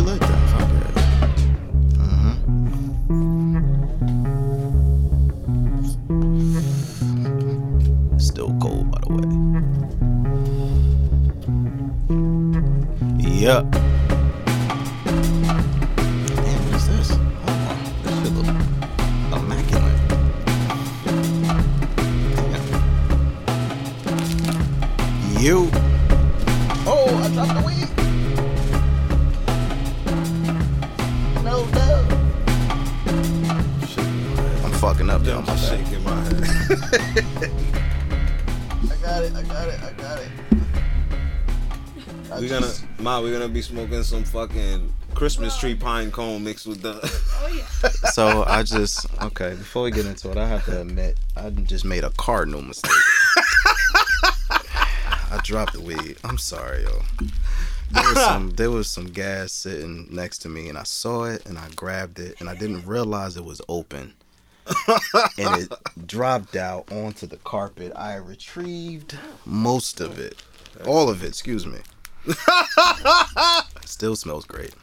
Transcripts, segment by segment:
we. Fuck it. Mm-hmm. Still cold, by the way. Yep. Be smoking some fucking Christmas tree pine cone mixed with the. Oh yeah. So I just okay. Before we get into it, I have to admit I just made a cardinal mistake. I dropped the weed. I'm sorry, yo. There was some there was some gas sitting next to me, and I saw it, and I grabbed it, and I didn't realize it was open, and it dropped out onto the carpet. I retrieved most of it, all of it. Excuse me. Still smells great.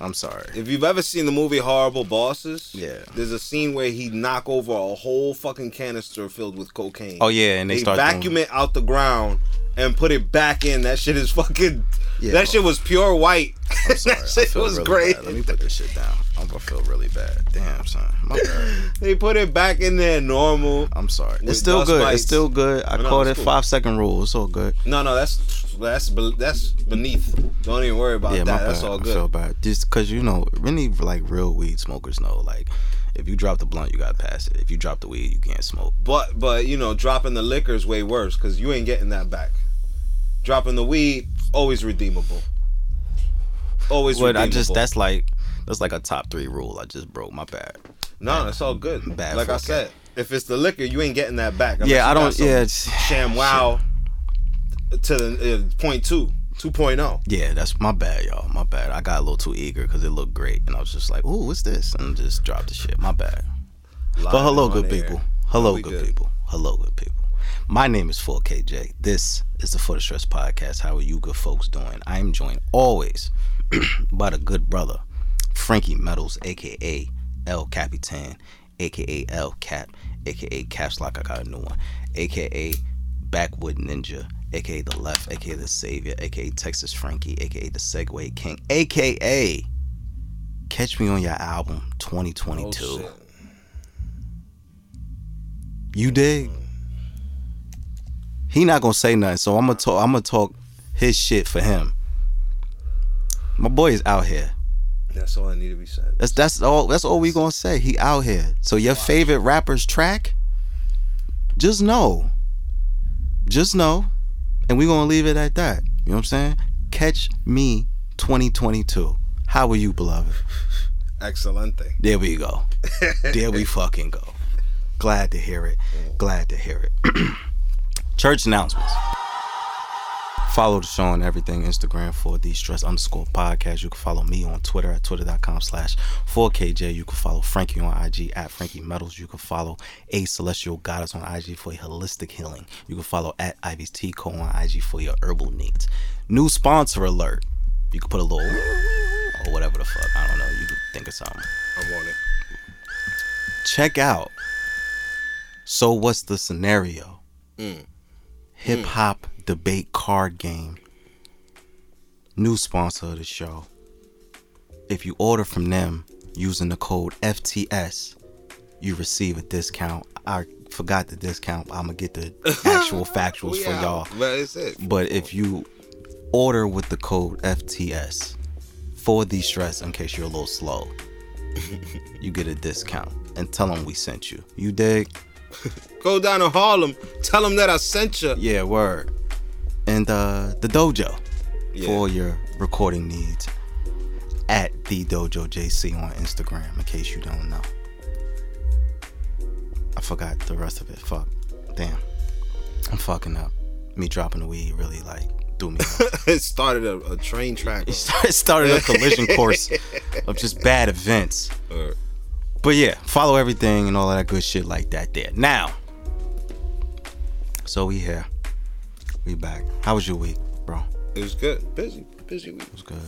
I'm sorry. If you've ever seen the movie Horrible Bosses, Yeah. there's a scene where he knock over a whole fucking canister filled with cocaine. Oh yeah, and they, they start vacuum doing- it out the ground and put it back in. That shit is fucking. Yeah. That shit was pure white. I'm sorry. that I shit feel was really great. bad. Let me put this shit down. I'm gonna feel really bad. Damn, son. My bad. They put it back in there normal. I'm sorry. It's still good. mites. It's still good. I No, called it's it cool. five second rule. It's all good. No, no, that's that's that's beneath. Don't even worry about yeah, my that. bad. That's all I feel good. bad. Just cause you know, really like real weed smokers know, like if you drop the blunt, you gotta pass it. If you drop the weed, you can't smoke. But but you know, dropping the liquor is way worse because you ain't getting that back. Dropping the weed always redeemable. Always But I redeemable. just that's like that's like a top three rule. I just broke. My bad. no, it's all good. Bad like I said, if it's the liquor, you ain't getting that back. yeah, I don't. Yeah, Sham wow to the uh, point two. 2.0. Yeah, that's my bad, y'all. My bad. I got a little too eager because it looked great, and I was just like, "Ooh, what's this?" and just dropped the shit. My bad. But hello, good air. people. Hello, good, good. people. Hello, good people. My name is 4KJ. This is the For the Stress Podcast. How are you good folks doing? I am joined always by the good brother, Frankie Metals, aka El Capitan, aka El Cap, aka Caps Lock. I got a new one, aka Backwood Ninja, aka The Left, aka The Savior, aka Texas Frankie, aka The Segway King, aka Catch Me on Your Album Oh, 2022. shit. You dig? He not gonna say nothing, so I'm gonna talk. I'm gonna talk his shit for him. My boy is out here. That's all I need to be said. That's that's all. That's all we gonna say. He out here. So your favorite rapper's track? Just know. Just know, and we're gonna leave it at that. You know what I'm saying? Catch me 2022. How are you, beloved? Excelente. There we go. There we fucking go. Glad to hear it. Mm. Glad to hear it. Church announcements. Follow the show on everything Instagram for the stress underscore podcast. You can follow me on Twitter at twitter.com slash 4KJ. You can follow Frankie on IG at Frankie Metals. You can follow A Celestial Goddess on IG for your holistic healing. You can follow at Ivy's Tea Co on IG for your herbal needs. New sponsor alert. You can put a little or whatever the fuck. I don't know. You can think of something I'm on it. check out so what's the scenario Mm. hip hop debate card game new sponsor of the show if you order from them using the code FTS you receive a discount I forgot the discount I'm gonna get the actual factuals We for y'all it. but if you order with the code FTS for the stress in case you're a little slow, you get a discount and tell them we sent you. You dig? Go down to Harlem. Tell them that I sent you. Yeah, word. And uh the dojo Yeah. for your recording needs at the dojo JC on Instagram in case you don't know. I forgot the rest of it. Fuck. Damn. I'm fucking up. Me dropping the weed really like threw me it started a, a train track. It started- a collision course of just bad events. But yeah, follow everything and all of that good shit like that there. Now, so we here. We back. How was your week, bro? it was good. Busy. Busy week. It was good.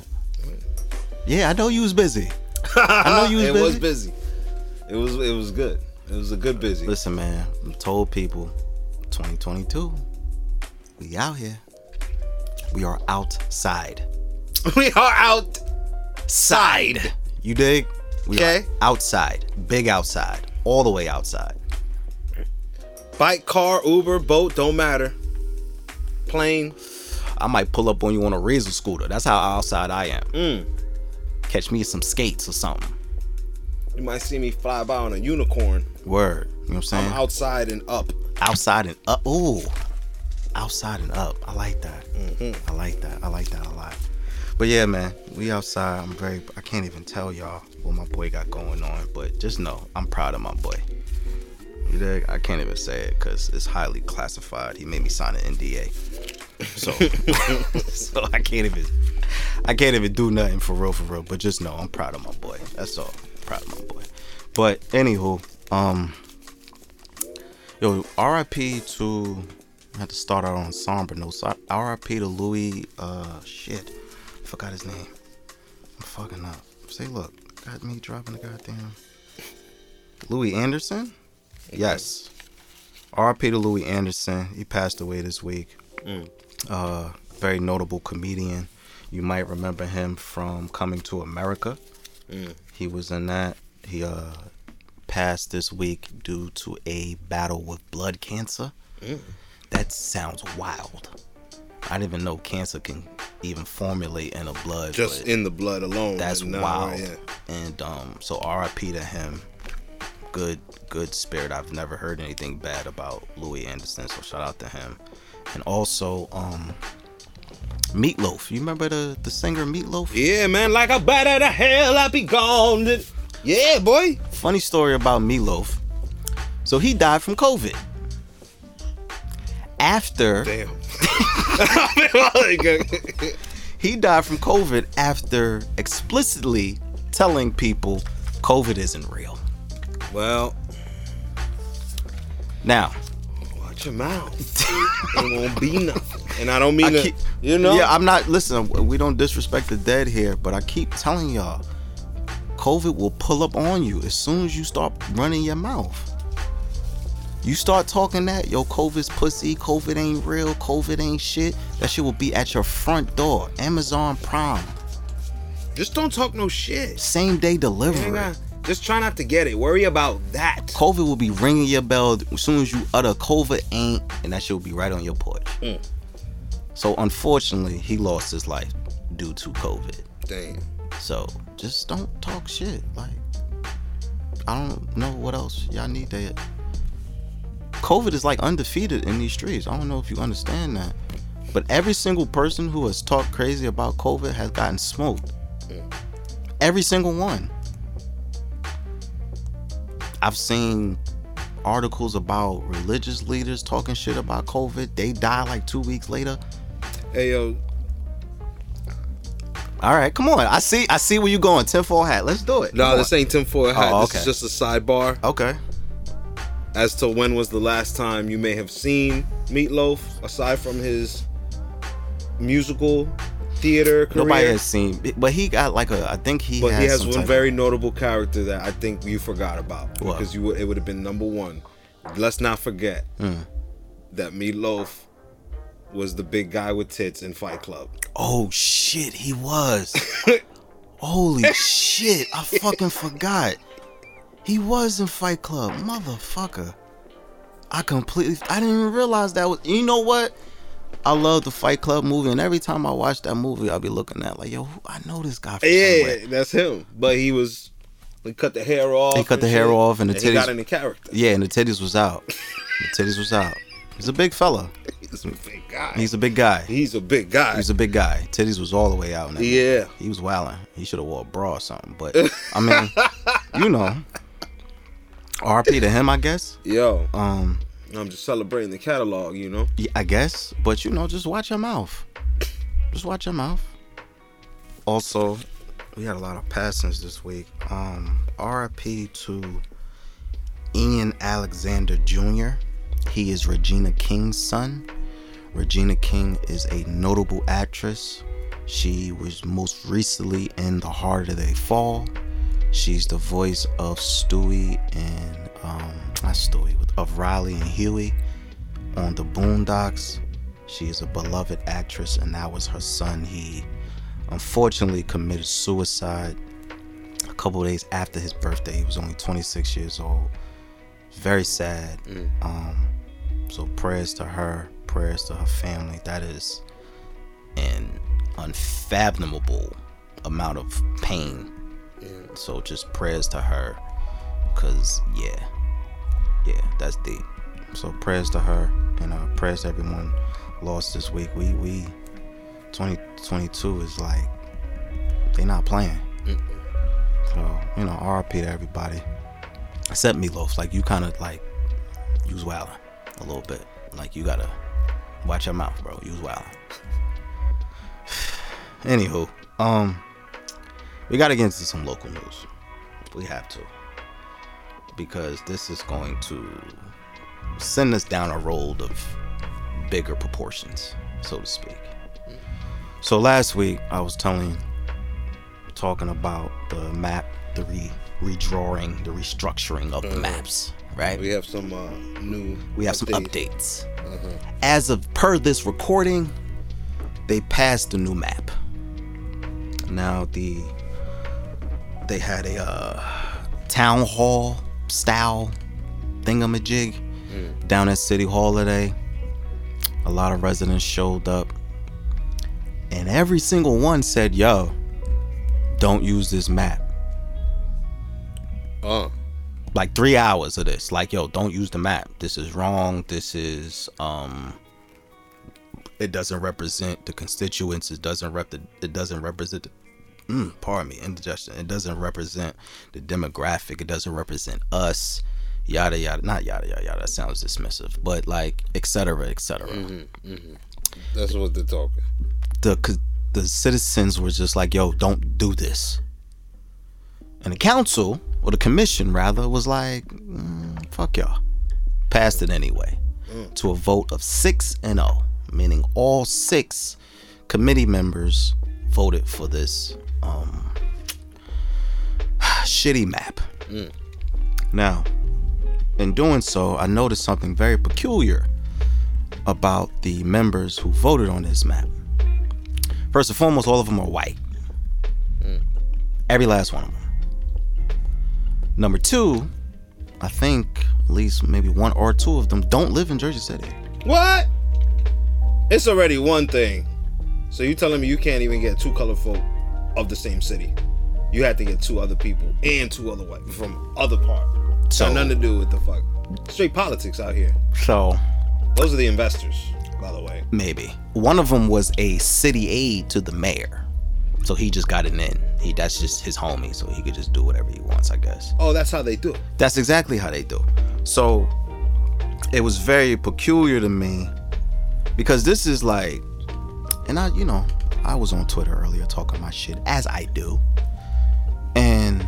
Yeah, I know you was busy. I know you was it busy. was busy. It was it was good. It was a good busy. Listen, man, I'm told people 2022, we out here. We are outside. we are out. Side. You dig? We Okay. are outside. Big outside. All the way outside. Bike, car, Uber, boat, don't matter. Plane. I might pull up on you on a razor scooter. That's how outside I am. Mm. Catch me some skates or something. You might see me fly by on a unicorn. Word. You know what I'm saying? I'm outside and up. outside and up. Ooh, outside and up. I like that. I like that. I like that a lot. But yeah, man, we outside. I'm very. I can't even tell y'all what my boy got going on, but just know I'm proud of my boy. You dig? I can't even say it because it's highly classified. He made me sign an NDA, so so I can't even. I can't even do nothing for real, for real. But just know I'm proud of my boy. That's all. proud of my boy. But anywho, um, yo, R.I.P. to. I had to start out on somber notes. So R.I.P. to Louie. Uh, shit, forgot his name. I'm fucking up. Say, look, got me dropping the goddamn. Louie Anderson. Yes. R.I.P. to Louie Anderson. He passed away this week. Mm. Uh, very notable comedian. You might remember him from Coming to America. Mm. He was in that. He uh passed this week due to a battle with blood cancer. Mm. That sounds wild. I didn't even know cancer can even formulate in a blood. Just in the blood alone. that's wild. yeah. And um, so R.I.P. to him. Good, good spirit. I've never heard anything bad about Louie Anderson, so shout out to him. And also, um, Meatloaf. You remember the the singer Meatloaf? Yeah, man, like a bat out of hell, I be gone. Yeah, boy. Funny story about Meatloaf. So he died from COVID. After Damn. he died from COVID after explicitly telling people COVID isn't real. well, Now, watch your mouth. it won't be nothing. And I don't mean I to, keep- you know. yeah, I'm not. Listen, we don't disrespect the dead here, but I keep telling y'all, COVID will pull up on you as soon as you start running your mouth. You start talking that, yo, COVID's pussy, COVID ain't real, COVID ain't shit. That shit will be at your front door. Amazon Prime, Just don't talk no shit. same day delivery. gotta- Just try not to get it. Worry about that. COVID will be ringing your bell as soon as you utter COVID ain't, and that shit will be right on your porch. Mm. So unfortunately, he lost his life due to COVID. Damn. So just don't talk shit. Like I don't know what else y'all need to. COVID is like undefeated in these streets. I don't know if you understand that, but every single person who has talked crazy about COVID has gotten smoked. Every single one. I've seen articles about religious leaders talking shit about COVID. They die like two weeks later. Hey yo, All right, come on. I see. I see where you're going. Tinfoil hat. Let's do it. no, this ain't tinfoil hat. Oh, This is just a sidebar Okay. as to when was the last time you may have seen Meatloaf, aside from his musical theater career. Nobody has seen, but he got like a. I think he. but has he has one very notable character that I think you forgot about What? because you would it would have been number one. Let's not forget Hmm. that Meatloaf was the big guy with tits in Fight Club. Oh shit, he was. Holy shit! I fucking forgot. He was in Fight Club, motherfucker. I completely. I didn't even realize that was. You know what? I love the Fight Club movie, and every time I watch that movie, I'll be looking at like, yo, who- I know this guy from somewhere. Yeah, that's him. But he was he cut the hair off. He cut and the hair shit, off and the titties. he got in the character. Yeah, and the titties was out. The titties was out. He's a big fella. He's a big guy. He's a big guy. He's a big guy. He's a big guy. Titties was all the way out. movie. yeah. He was wilding. He should have wore a bra or something. But I mean, you know, RP to him, I guess. Yo, Um, I'm just celebrating the catalog, you know. yeah, I guess. But you know, just watch your mouth. Just watch your mouth. Also, we had a lot of passings this week. Um, RP to Ian Alexander Jr. He is Regina King's son. Regina King is a notable actress. She was most recently in The Harder They Fall. She's the voice of Stewie and um, not Stewie, of Riley and Huey on the Boondocks. She is a beloved actress, and that was her son. He unfortunately committed suicide a couple days after his birthday. He was only 26 years old. Very sad. Mm. Um, so prayers to her, prayers to her family. That is an unfathomable amount of pain. So just prayers to her, cause yeah, yeah, that's deep. So prayers to her and uh, prayers to everyone lost this week. We we 2022 is like they not playing. So you know, RP to everybody. Except Meatloaf, like you kind of like use wildin' a little bit. Like you gotta watch your mouth, bro. Use wildin'. Anywho, um, we gotta get into some local news. We have to because this is going to send us down a road of bigger proportions, so to speak. So last week I was telling, talking about the map, the re redrawing, the restructuring of the maps, right? We have some uh, new. we have some updates. updates. As of per this recording, they passed the new map. Now the they had a uh, town hall style thingamajig down at City Hall today. A lot of residents showed up, and every single one said, "Yo, don't use this map." Oh, like three hours of this. Like, yo, don't use the map. This is wrong. This is um it doesn't represent the constituents. It doesn't rep the, it doesn't represent the, mm, pardon me, indigestion. It doesn't represent the demographic. It doesn't represent us. Yada yada not yada yada yada. That sounds dismissive. But like et cetera, et cetera. that's what they're talking. the the citizens were just like, "Yo, don't do this," and the council or the commission rather was like, mm, "Fuck y'all," passed it anyway to a vote of six and zero, meaning all six committee members voted for this um, shitty map. Now, in doing so, I noticed something very peculiar about the members who voted on this map. First and foremost, all of them are white. Every last one of them. Number two, I think at least maybe one or two of them don't live in Jersey City. What? It's already one thing. So you telling me you can't even get two color folk of the same city? You had to get two other people and two other white from other part. So- Got nothing to do with the fuck straight politics out here. So Those are the investors, by the way. maybe one of them was a city aide to the mayor, so he just got it in. He that's just his homie, so he could just do whatever he wants, I guess. Oh, that's how they do. it. That's exactly how they do. So it was very peculiar to me because this is like, and I, you know, I was on Twitter earlier talking my shit as I do, and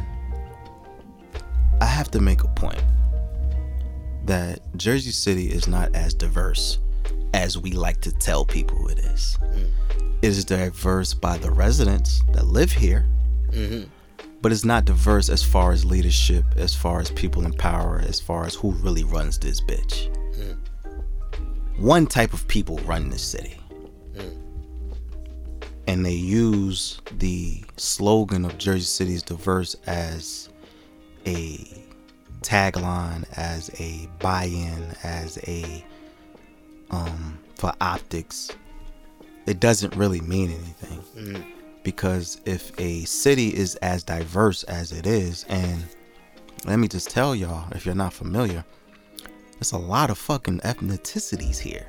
I have to make a point that Jersey City is not as diverse as we like to tell people it is. Mm. It is diverse by the residents that live here, mm-hmm. but it's not diverse as far as leadership, as far as people in power, as far as who really runs this bitch. Mm. One type of people run this city. And they use the slogan of Jersey City is diverse as a tagline, as a buy-in, as a um for optics. It doesn't really mean anything. Because if a city is as diverse as it is and let me just tell y'all if you're not familiar there's a lot of fucking ethnicities here.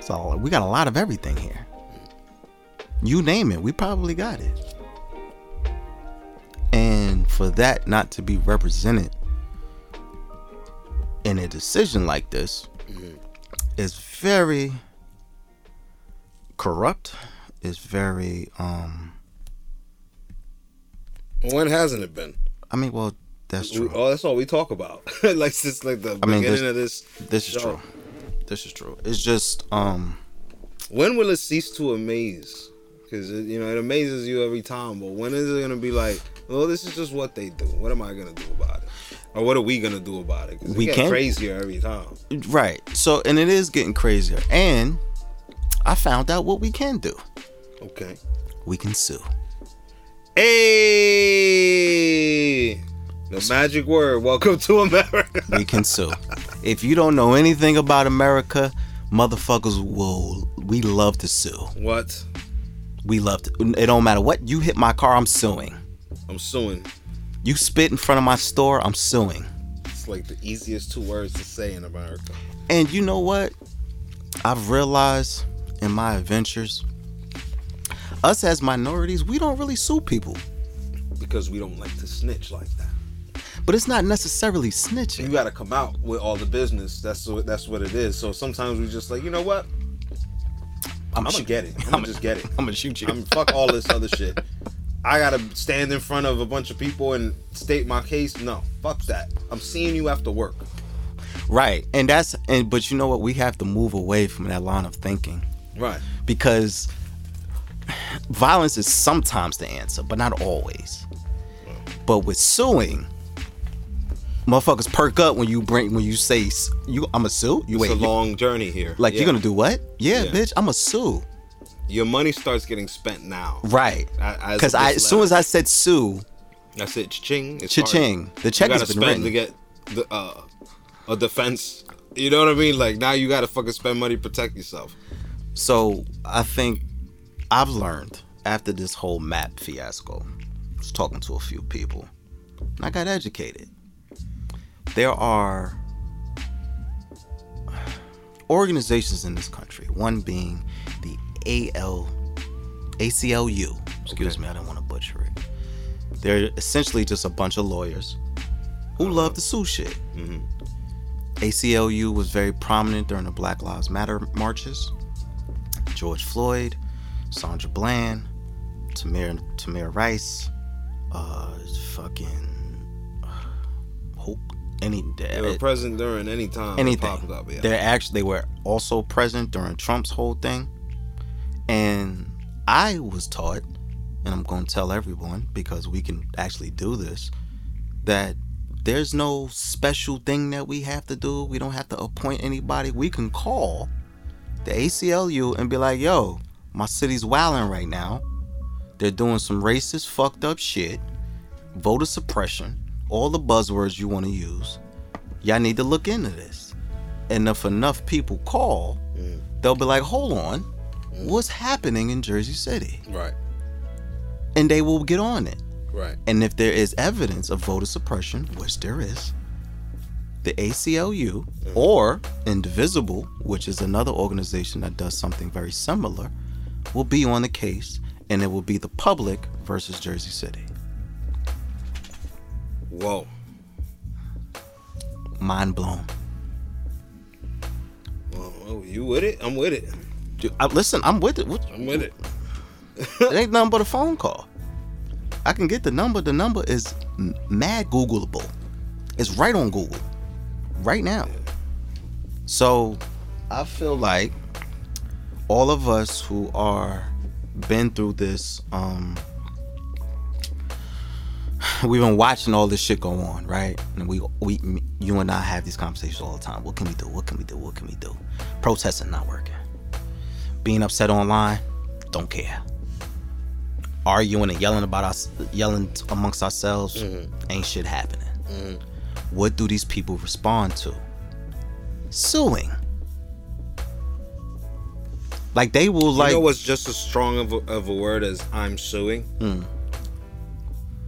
So we got a lot of everything here you name it we probably got it and for that not to be represented in a decision like this is very corrupt is very um When hasn't it been? I mean well that's We, true. oh, that's all we talk about. like since like the I mean, beginning this- of this. This is show. true. This is true. It's just um When will it cease to amaze because you know it amazes you every time. But when is it gonna be like, well, this is just what they do. What am I gonna do about it? Or what are we gonna do about it We get can- crazier every time. Right. So, and it is getting crazier. And I found out what we can do. Okay. We can sue. Hey, the magic word. Welcome to America. We can sue. If you don't know anything about America, motherfuckers will. We love to sue. What? We love to. It don't matter what you hit my car. I'm suing. I'm suing. You spit in front of my store. I'm suing. It's like the easiest two words to say in America. And you know what? I've realized in my adventures, us as minorities, we don't really sue people. Because we don't like to snitch like that. But it's not necessarily snitching. You got to come out with all the business. That's what that's what it is. So sometimes we just like, you know what? I'm, gonna get it. I'm gonna just get it. I'm gonna shoot you. I'm fuck all this other shit. I gotta stand in front of a bunch of people and state my case. No, fuck that. I'm seeing you after work. right. And that's and but you know what? We have to move away from that line of thinking Right. because violence is sometimes the answer, but not always. But with suing, motherfuckers perk up when you bring when you say you I'm a sue. You It's wait. a you- long journey here. like Yeah. you're gonna do what? Yeah, Yeah. bitch. I'm a sue. Your money starts getting spent now. Right. Because I as soon as I said sue, That's it. Cha-ching, hard. the check has been written. to get the uh, a defense. You know what I mean? Like now you gotta fucking spend money to protect yourself. So I think I've learned after this whole map fiasco. I was talking to a few people, and I got educated. There are organizations in this country. One being the AL, ACLU. Excuse Okay. me, I don't want to butcher it. They're essentially just a bunch of lawyers who love to sue shit. Mhm. ACLU was very prominent during the Black Lives Matter marches. George Floyd, Sandra Bland, Tamir Tamir Rice, uh, fucking any They were present during any time. anything. up, yeah. They're actually they were also present during Trump's whole thing, and I was taught, and I'm going to tell everyone because we can actually do this, that there's no special thing that we have to do. We don't have to appoint anybody. We can call the ACLU and be like, "Yo, my city's wilding right now. They're doing some racist, fucked up shit, voter suppression, all the buzzwords you want to use. Y'all need to look into this." And if enough people call, Mm. they'll be like, "Hold on, what's happening in Jersey City?" Right. And they will get on it. Right. And if there is evidence of voter suppression, which there is, the ACLU or Indivisible, which is another organization that does something very similar, will be on the case and it will be the public versus Jersey City. Whoa. Mind blown. Well, oh, you with it? I'm with it. Dude, I, listen, I'm with it. What- I'm with it. It ain't nothing but a phone call. I can get the number. The number is mad Googleable. It's right on Google, right now. So I feel like all of us who are been through this, um, we've been watching all this shit go on, right? And we, we, you and I have these conversations all the time. What can we do? What can we do? What can we do? Protesting not working. Being upset online, don't care arguing and yelling about us, yelling amongst ourselves, ain't shit happening. What do these people respond to? Suing. Like they will like you know what's just as strong of a, of a word as I'm suing? Mm.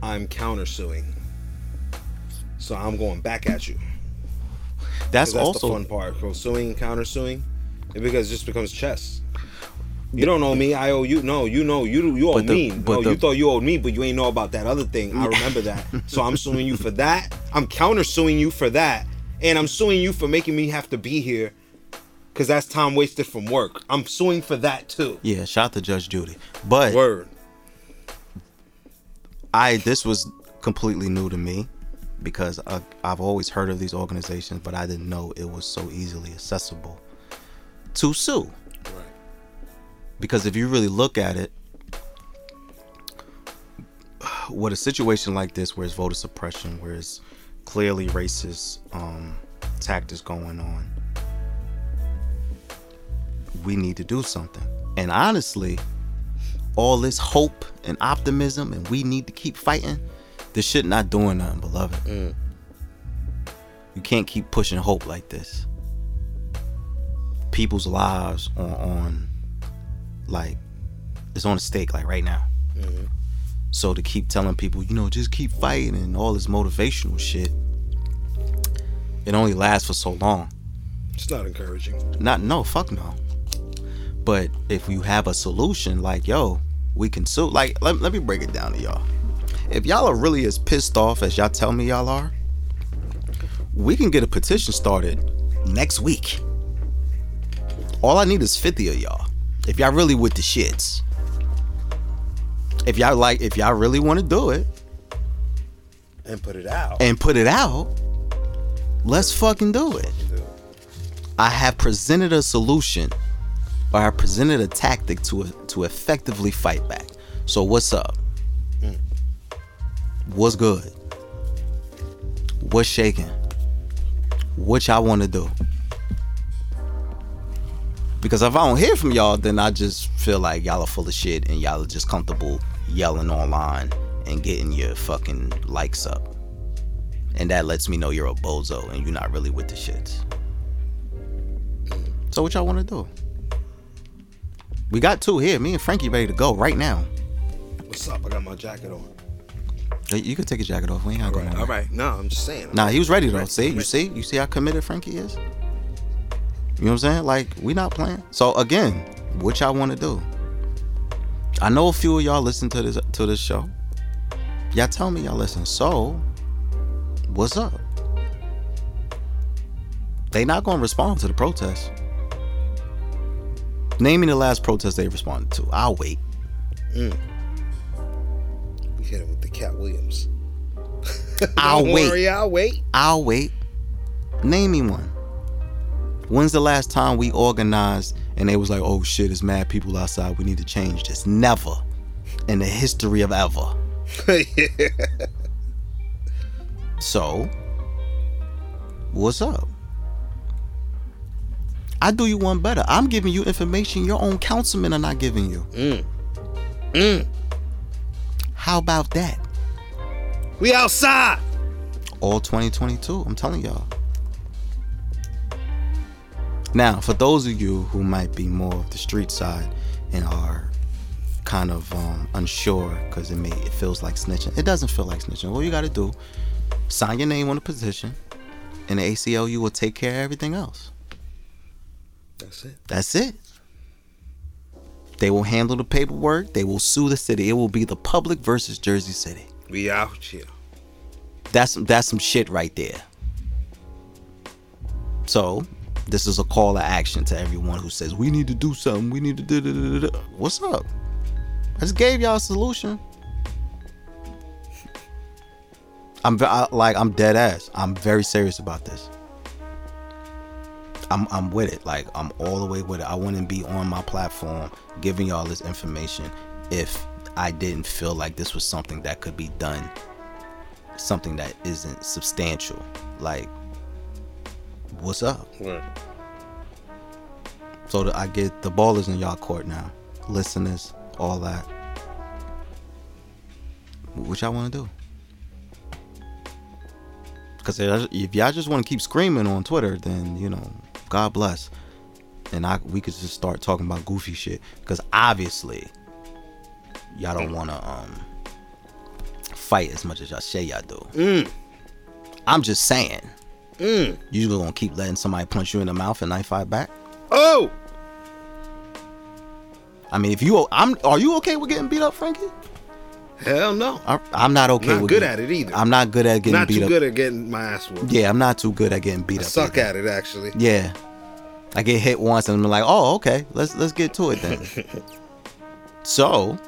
I'm countersuing. So I'm going back at you. that's, That's also the fun part. So suing, and countersuing, it because it just becomes chess. You don't know me, I owe you. No, you know, you you owe But the- me. but no, the- you thought you owed me, but you ain't know about that other thing. I remember that. So I'm suing you for that. I'm countersuing you for that, and I'm suing you for making me have to be here, because that's time wasted from work. I'm suing for that too. yeah, shout out to Judge Judy. But Word. I this was completely new to me because I, I've always heard of these organizations, but I didn't know it was so easily accessible to sue. Right. Because if you really look at it, with a situation like this where it's voter suppression, where it's clearly racist um, tactics going on, we need to do something. And honestly, all this hope and optimism, and we need to keep fighting. This shit not doing nothing, beloved. Mm. You can't keep pushing hope like this. People's lives on, on like, it's on a stake, like right now. Mhm. So to keep telling people, you know, just keep fighting and all this motivational shit, it only lasts for so long. It's not encouraging. Not no, fuck no. But if you have a solution, like yo, we can sue. Like let, let me break it down to y'all. If y'all are really as pissed off as y'all tell me y'all are, we can get a petition started next week. All I need is 50 of y'all. If y'all really with the shits. If y'all like, if y'all really want to do it And put it out. and put it out, let's fucking do it. I have presented a solution, or I presented a tactic to to effectively fight back. So what's up? Mm. What's good? What's shaking? What y'all want to do? Because if I don't hear from y'all, then I just feel like y'all are full of shit and y'all are just comfortable yelling online and getting your fucking likes up. And that lets me know you're a bozo and you're not really with the shits. So what y'all want to do? We got two here. Me and Frankie ready to go right now. What's up? I got my jacket on. Hey, You can take your jacket off. We ain't All going right. All right. No, I'm just saying. Nah, he was ready though. See, you see, you see how committed Frankie is. You know what I'm saying? Like we not playing. So again, what y'all want to do? I know a few of y'all listen to this to this show. Y'all tell me y'all listen. So, what's up? They not gonna respond to the protest. Name me the last protest they responded to. I'll wait. Mm. We hit him with the Katt Williams. I'll wait. worry, I'll wait. I'll wait. Name me one. When's the last time we organized and they was like, oh shit, it's mad people outside. We need to change this. Never in the history of ever. So, what's up? I do you one better. I'm giving you information your own councilmen are not giving you. Mm. Mm. How about that? We outside. all 2022. I'm telling y'all. Now, for those of you who might be more of the street side and are kind of um, unsure because it may it feels like snitching. It doesn't feel like snitching. All you got to do, sign your name on the petition, and the ACLU will take care of everything else. That's it. That's it. They will handle the paperwork. They will sue the city. It will be the public versus Jersey City. We out here. That's that's some shit right there. So, this is a call to action to everyone who says we need to do something. We need to do. do, do, do." What's up? I just gave y'all a solution. I'm I, like I'm dead ass. I'm very serious about this. I'm I'm with it. Like I'm all the way with it. I wouldn't be on my platform giving y'all this information if I didn't feel like this was something that could be done something that isn't substantial. Like, what's up? Right. So I get the ball is in y'all court now. Listeners, all that. What y'all want to do? Because if y'all just want to keep screaming on Twitter, then you know, God bless. And I we could just start talking about goofy shit. Because obviously, y'all don't want to um fight as much as y'all say y'all do. Mm. I'm just saying. Mm. You just gonna keep letting somebody punch you in the mouth and I fight back? Oh. I mean, if you, I'm, are you okay with getting beat up, Frankie? Hell no. I, I'm not okay Not with good getting- at it either. I'm not good at getting Not beat too good at getting my ass whooped. Yeah, I'm not too good at getting beat I up. suck either. at it actually. Yeah, I get hit once and I'm like, oh, okay, let's let's get to it then. so,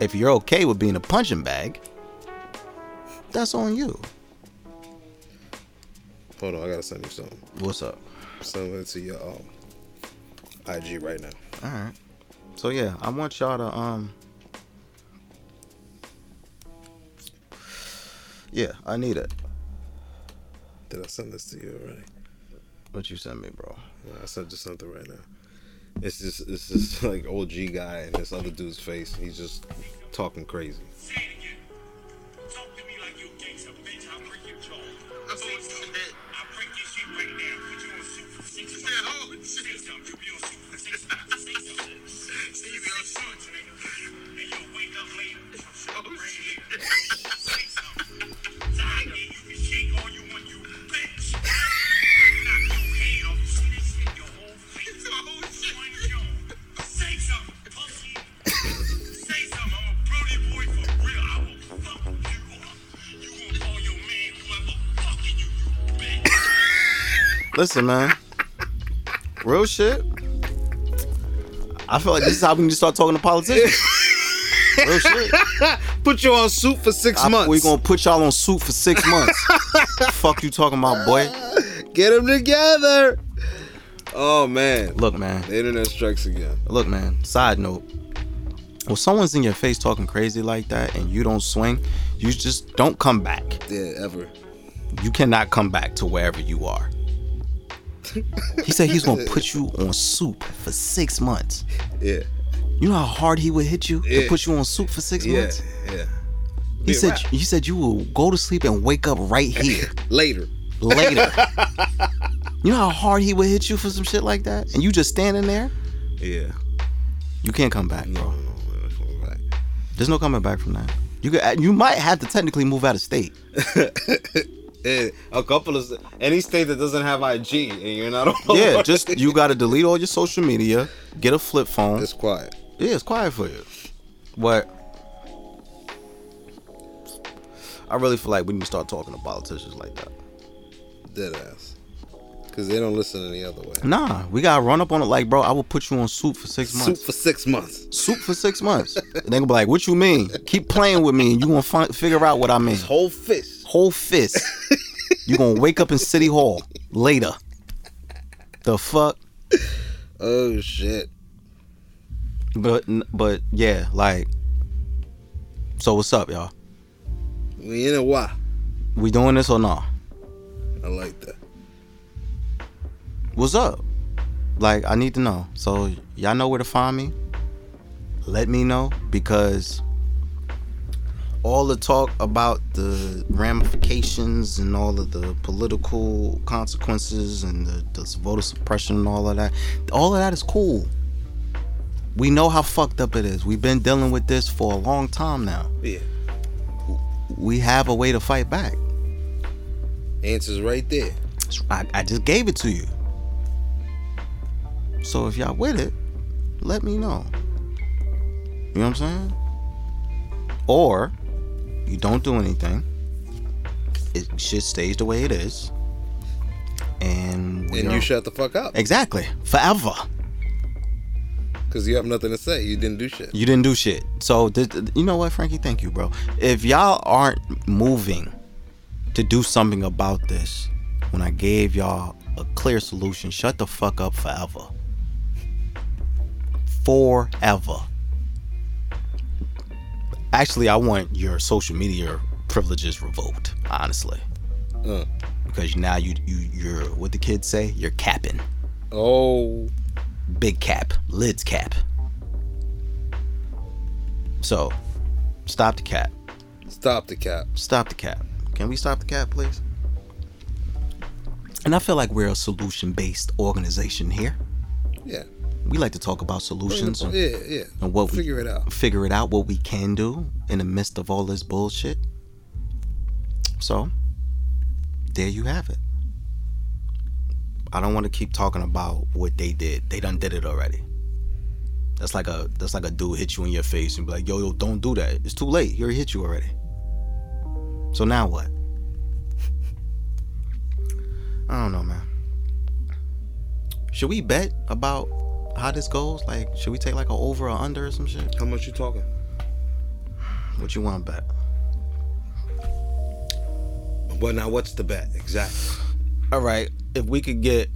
if you're okay with being a punching bag, that's on you. Hold on, I gotta send you something. What's up? Send it to your um, IG right now. All right. So yeah, I want y'all to um Yeah, I need it. Did I send this to you already? What you sent me, bro? I said just something right now. It's just it's just like old G guy and this other dude's face. He's just talking crazy. Listen, man. Real shit. I feel like this is how we can just start talking to politicians. Real shit. Put you on suit for six I- months. we gonna put y'all on suit for six months. Fuck you talking about, boy. get them together. Oh man, Look, man. the internet strikes again. Look, man. Side note. When someone's in your face talking crazy like that and you don't swing, you just don't come back. Yeah, ever. You cannot come back to wherever you are. He said he's gonna put you on soup for six months. Yeah, You know how hard he would hit you Yeah. to put you on soup for six yeah, months? yeah. He Be said rap. he said you will go to sleep and wake up right here later. later. you know how hard he would hit you for some shit like that? And you just standing there? Yeah. You can't come back, bro. no, no, it's going back. There's no coming back from that. You could you might have to technically move out of state. Yeah, a couple of any state that doesn't have IG and you're not on. Yeah, just you gotta delete all your social media, get a flip phone. it's quiet. Yeah, it's quiet for you. But I really feel like we need to start talking to politicians like that. Dead ass. Because they don't listen any other way. Nah, we gotta run up on it like, bro, I will put you on soup for six months. Soup for six months. soup for six months. And they gonna be like, what you mean? Keep playing with me and you gonna find, figure out what I mean. Whole fist. Whole fist. you gonna wake up in City Hall later. The fuck? Oh shit. But but yeah, like. So what's up, y'all? We in a why? We doing this or not? I like that. What's up? Like, I need to know. So y'all know where to find me. Let me know because all the talk about the ramifications and all of the political consequences and the, the voter suppression and all of that, all of that is cool. We know how fucked up it is. We've been dealing with this for a long time now. Yeah. We have a way to fight back. Answers right there. I, I just gave it to you. So if y'all with it, let me know. You know what I'm saying? Or you don't do anything. It shit stays the way it is. And And you shut the fuck up. Exactly. Forever. Because you have nothing to say. You didn't do shit. You didn't do shit. So th- th- you know what, Frankie? Thank you, bro. If y'all aren't moving to do something about this, when I gave y'all a clear solution, shut the fuck up forever. Forever. Actually, I want your social media privileges revoked. Honestly, Uh. because now you you you're what the kids say. You're capping. Oh. Big cap. Lids cap. So, stop the cap. Stop the cap. Stop the cap. Can we stop the cap, please? And I feel like we're a solution based organization here. Yeah. We like to talk about solutions and, Yeah, yeah. and what Figure we it out. figure it out what we can do in the midst of all this bullshit. So, there you have it. I don't want to keep talking about what they did. They done did it already. That's like a that's like a dude hit you in your face and be like, yo, yo, don't do that. It's too late. He already hit you already. So now what? I don't know, man. Should we bet about how this goes? Like, should we take like an over or under or some shit? How much you talking? What you want to bet? Well, now what's the bet exactly? All right, if we could get,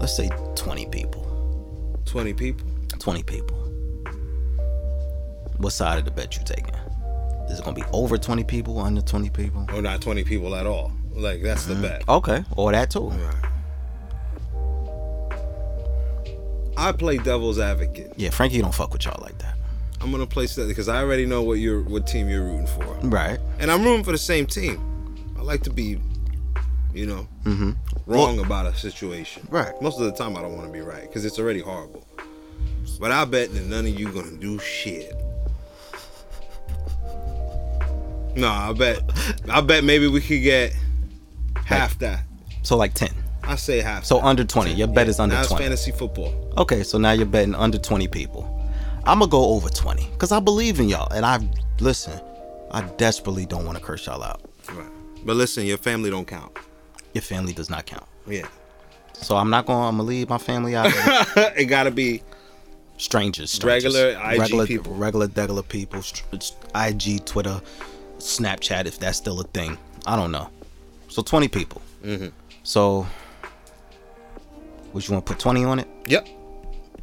let's say 20 people. Twenty people. 20 people. What side of the bet you taking? Is it gonna be over 20 people, under 20 people? Or not 20 people at all. Like that's the mm-hmm. bet. Okay, or that too. I play devil's advocate. Yeah, Frankie you don't fuck with y'all like that. I'm gonna play that because I already know what you're what team you're rooting for. Right. And I'm rooting for the same team. I like to be, you know, Mm-hmm. wrong about a situation. Right. Most of the time I don't want to be right because it's already horrible. But I bet that none of you gonna do shit. No, I bet I bet maybe we could get half that. So like 10. I say half. So under 20. Your bet is under now it's 20. fantasy football. Okay, so now you're betting under 20 people. I'm gonna go over 20 because I believe in y'all. And I listen, I desperately don't want to curse y'all out. Right. But listen, your family don't count. Your family does not count. Yeah. So I'm not gonna. I'm gonna leave my family out. it gotta be strangers, strangers. Regular IG regular people. regular regular people, IG, Twitter, Snapchat, if that's still a thing. I don't know. So 20 people. Mm-hmm. So, would you want to put 20 on it? Yep.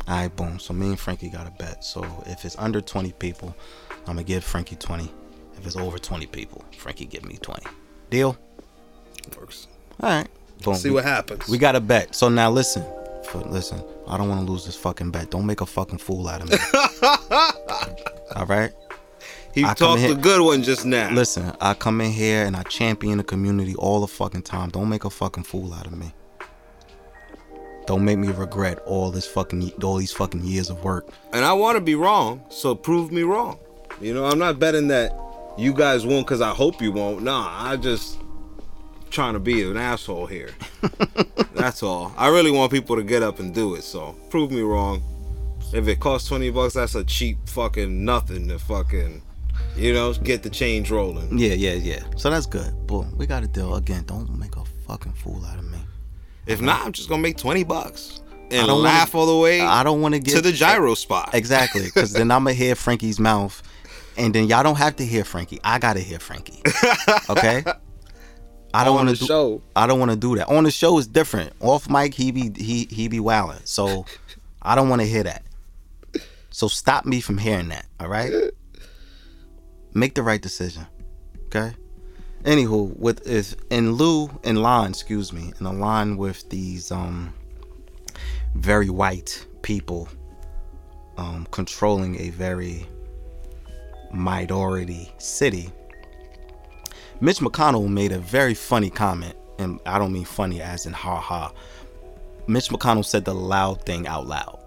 All right, boom. So me and Frankie got a bet. So if it's under 20 people, I'm gonna give Frankie 20. If it's over 20 people, Frankie give me 20. Deal? Works. All right. Boom. See what happens. we got a bet. So now listen. For, listen, I don't want to lose this fucking bet. Don't make a fucking fool out of me. All right? he I talked a good one just now. Listen, I come in here and I champion the community all the fucking time. Don't make a fucking fool out of me. Don't make me regret all this fucking all these fucking years of work. And I want to be wrong, so prove me wrong. You know, I'm not betting that you guys won't because I hope you won't. Nah, I just trying to be an asshole here. that's all. I really want people to get up and do it. So prove me wrong. If it costs twenty bucks, that's a cheap fucking nothing to fucking, you know, get the change rolling. Yeah, yeah, yeah. So that's good. Boom. We got a deal again. Don't make a fucking fool out of me. If not, I'm just gonna make twenty bucks and I don't laugh all the way I don't want to get to the gyro spot. Exactly, because then I'm gonna hear Frankie's mouth, and then y'all don't have to hear Frankie. I gotta hear Frankie. Okay. I don't want to do. show. I don't want to do that. On the show is different. Off mic, he be he he be wilding. So I don't want to hear that. So stop me from hearing that. All right. Make the right decision. Okay. Anywho, with is in lieu in line, excuse me, in a line with these um very white people um controlling a very minority city. Mitch McConnell made a very funny comment, and I don't mean funny as in ha ha. Mitch McConnell said the loud thing out loud.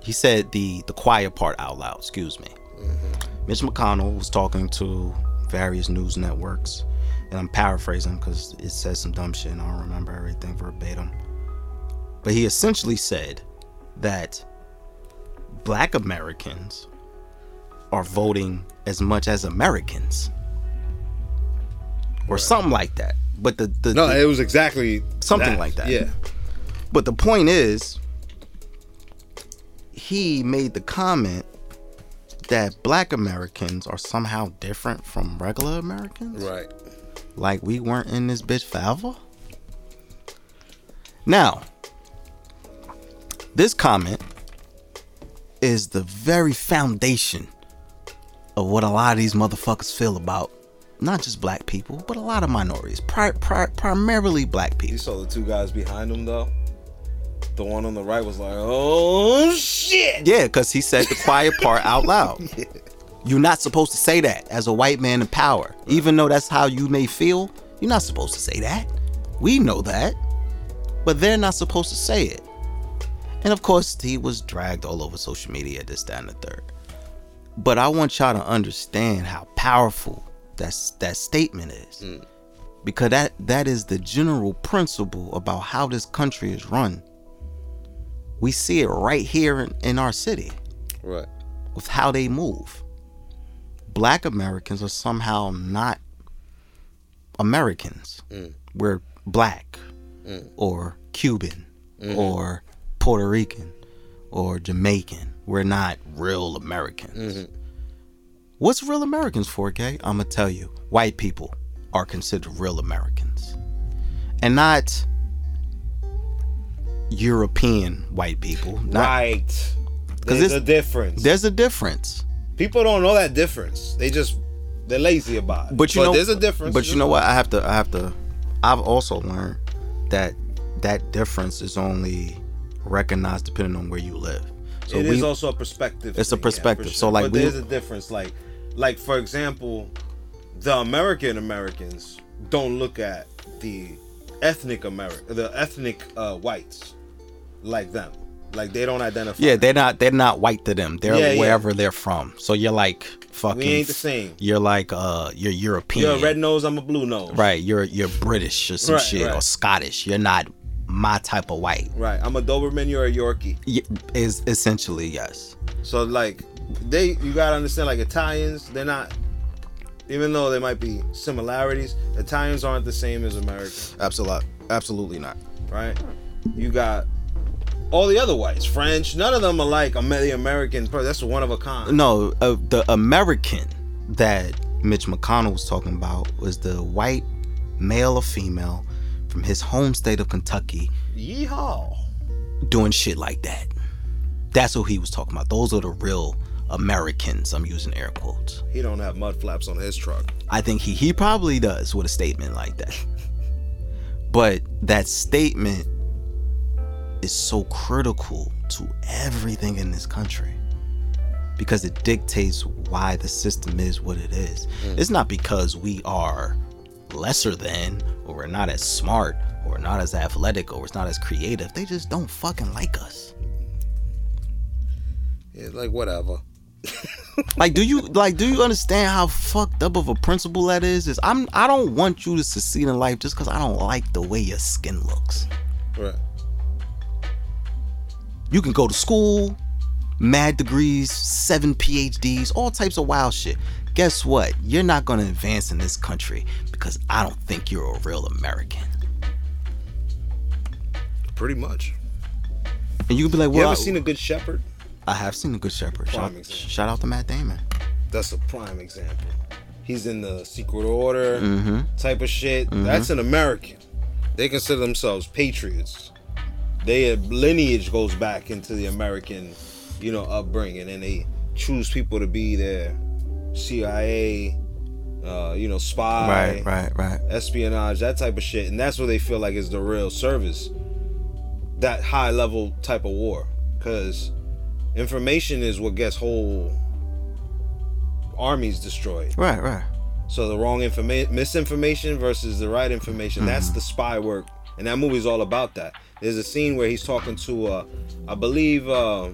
He said the the quiet part out loud. Excuse me. Mitch McConnell was talking to various news networks, and I'm paraphrasing because it says some dumb shit, and I don't remember everything verbatim. But he essentially said that Black Americans are voting as much as Americans or something like that. But the, the, No, the- it was exactly Something like that. Yeah. but the point is he made the comment that black Americans are somehow different from regular Americans. Right. Like we weren't in this bitch forever. Now, this comment is the very foundation of what a lot of these motherfuckers feel about not just black people, but a lot of minorities, pri- pri- primarily black people. You saw the two guys behind him though. The one on the right was like, "Oh shit!" Yeah, because he said the quiet part out loud. You're not supposed to say that as a white man in power. Even though that's how you may feel, you're not supposed to say that. We know that. But they're not supposed to say it. And of course, he was dragged all over social media, this, that, and the third. But I want y'all to understand how powerful that's, that statement is. Mm. Because that, that is the general principle about how this country is run. We see it right here in, in our city Right. with how they move. Black Americans are somehow not Americans. Mm. We're black mm. or Cuban mm-hmm. or Puerto Rican or Jamaican. We're not real Americans. Mm-hmm. What's real Americans for, okay? I'm going to tell you. White people are considered real Americans. And not European white people. Not, right. There's a difference. There's a difference. People don't know that difference. They just They're lazy about it. But you know, there's a difference. But you know what? I have to. I have to. I've also learned that that difference is only recognized depending on where you live. So it we, is also a perspective. It's a thing, yeah, perspective. So, like, but we- there's a difference. Like, like for example, the American Americans don't look at the ethnic American, the ethnic uh, whites, like them. Like they don't identify. yeah, they're not. They're not white to them. They're Yeah, yeah. wherever they're from. So you're like fucking. we ain't the same. You're like uh, you're European. You're a red nose. I'm a blue nose. Right. You're you're British or some Right, shit or. Scottish. You're not my type of white. Right. I'm a Doberman. You're a Yorkie. Y- Is essentially yes. So like, they you gotta understand like Italians. They're not. Even though there might be similarities, Italians aren't the same as Americans. Absolutely. Absolutely not. right? You got all the other whites, French. None of them are like a the American. That's one of a kind. No, uh, the American that Mitch McConnell was talking about was the white male or female from his home state of Kentucky Yeehaw! doing shit like that. That's what he was talking about. Those are the real Americans. I'm using air quotes. He don't have mud flaps on his truck. I think he he probably does with a statement like that. But that statement is so critical to everything in this country because it dictates why the system is what it is. Mm. It's not because we are lesser than or we're not as smart or we're not as athletic or we're not as creative. They just don't fucking like us. Yeah, like whatever. Like, do you like do you understand how fucked up of a principle that is? Is I'm I don't want you to succeed in life just because I don't like the way your skin looks. Right. You can go to school, mad degrees, seven PhDs, all types of wild shit. Guess what? You're not gonna advance in this country because I don't think you're a real American. Pretty much. And you can be like, well, You ever I, seen a good shepherd? I have seen a Good Shepherd. Shout, shout out to Matt Damon. That's a prime example. He's in the Secret Order Mm-hmm. type of shit. That's an American. They consider themselves patriots. Their lineage goes back into the American, you know, upbringing, and they choose people to be their CIA, uh, you know, spy, Right, right, right. espionage, that type of shit, and that's what they feel like is the real service. That high level type of war, because information is what gets whole armies destroyed. Right, right. So the wrong information, misinformation versus the right information. That's the spy work, and that movie's all about that. There's a scene where he's talking to, uh, I believe, uh,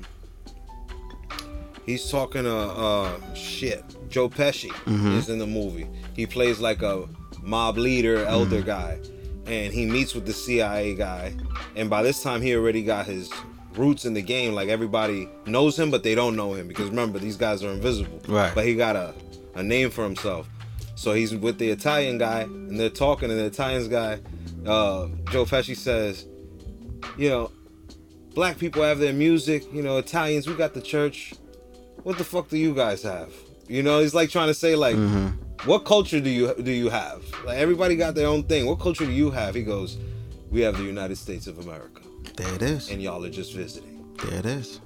he's talking to, uh, shit, Joe Pesci is in the movie. He plays like a mob leader, elder guy, and he meets with the CIA guy. And by this time, he already got his roots in the game. Like everybody knows him, but they don't know him because remember, these guys are invisible. Right. But he got a, a name for himself. So he's with the Italian guy, and they're talking, and the Italian's guy, uh, Joe Pesci says, you know, black people have their music, you know, Italians, we got the church. What the fuck do you guys have? You know, he's like trying to say like, mm-hmm. what culture do you do you have? Like everybody got their own thing. What culture do you have? He goes, we have the United States of America, There it is. and y'all are just visiting. There it is.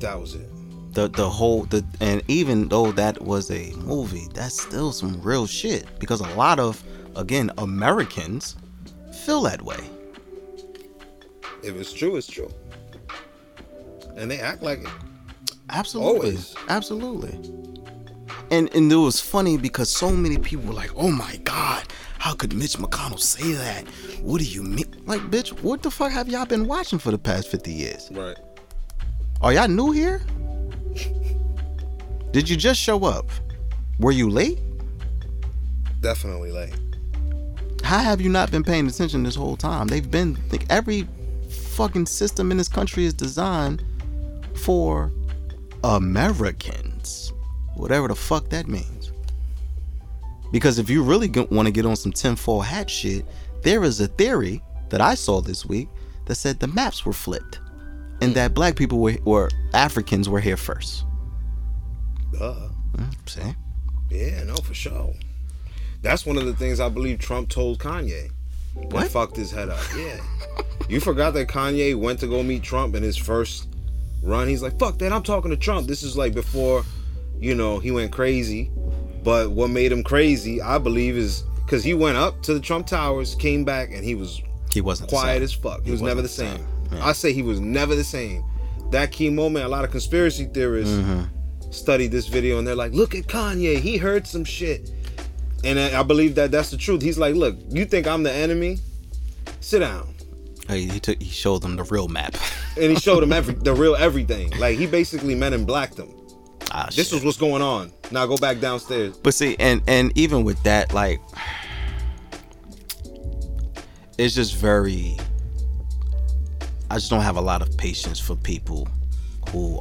That was it. the the whole the and even though that was a movie, that's still some real shit because a lot of again Americans feel that way. If it's true, it's true. And they act like it. Absolutely, Always. absolutely. And and it was funny because so many people were like, "Oh my God, how could Mitch McConnell say that? What do you mean?" Like, bitch, what the fuck have y'all been watching for the past fifty years? Right. Are y'all new here? Did you just show up? Were you late? Definitely late. How have you not been paying attention this whole time? They've been like every fucking system in this country is designed for Americans, whatever the fuck that means. Because if you really want to get on some tinfoil hat shit, there is a theory that I saw this week that said the maps were flipped, and that black people were, or Africans were here first. Uh, See, Yeah, no, for sure. That's one of the things I believe Trump told Kanye. What? Fucked his head up. Yeah. you forgot that Kanye went to go meet Trump in his first run. He's like, fuck that, I'm talking to Trump. This is like before, you know, he went crazy. But what made him crazy, I believe, is because he went up to the Trump Towers, came back, and he was He wasn't quiet as fuck. He, He was never the the same. same, yeah. I say he was never the same. That key moment, a lot of conspiracy theorists Mm-hmm. studied this video and they're like, "Look at Kanye. He heard some shit." And I believe that that's the truth. He's like, "Look, you think I'm the enemy? Sit down." Hey, he took he showed them the real map. And he showed them every the real everything. Like he basically men in blacked them. ah, This shit. was what's going on. Now go back downstairs. But see, and and even with that, like, it's just very. I just don't have a lot of patience for people who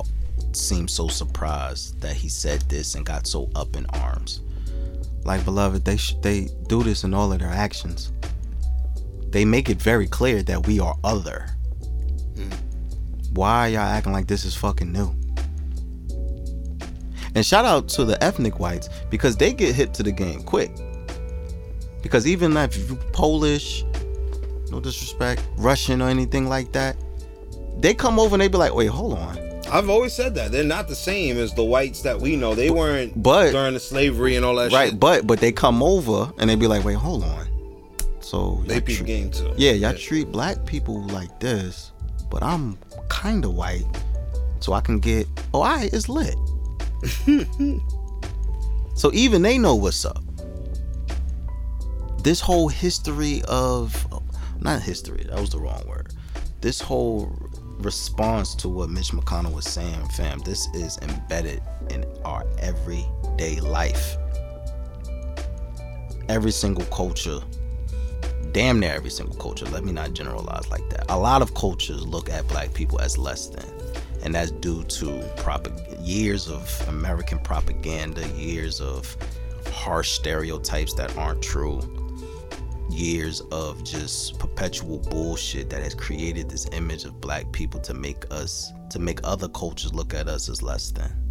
seem so surprised that he said this and got so up in arms. Like, beloved, they sh- they do this in all of their actions. They make it very clear that we are other. Why are y'all acting like this is fucking new? And shout out to the ethnic whites because they get hit to the game quick. Because even if you're Polish, no disrespect, Russian or anything like that, they come over and they be like, wait, hold on. I've always said that they're not the same as the whites that we know. They weren't But- during the slavery and all that right, shit. but but they come over and they be like, wait, hold on. So They peep treat- game too. Yeah, y'all treat black people like this, but I'm kind of white, so I can get. Oh, I it's lit. so even they know what's up. This whole history of, oh, not history, that was the wrong word. This whole response to what Mitch McConnell was saying, fam, this is embedded in our everyday life. Every single culture damn near every single culture. Let me not generalize like that. A lot of cultures look at black people as less than, and that's due to years of American propaganda, years of harsh stereotypes that aren't true, years of just perpetual bullshit that has created this image of black people to make us to make other cultures look at us as less than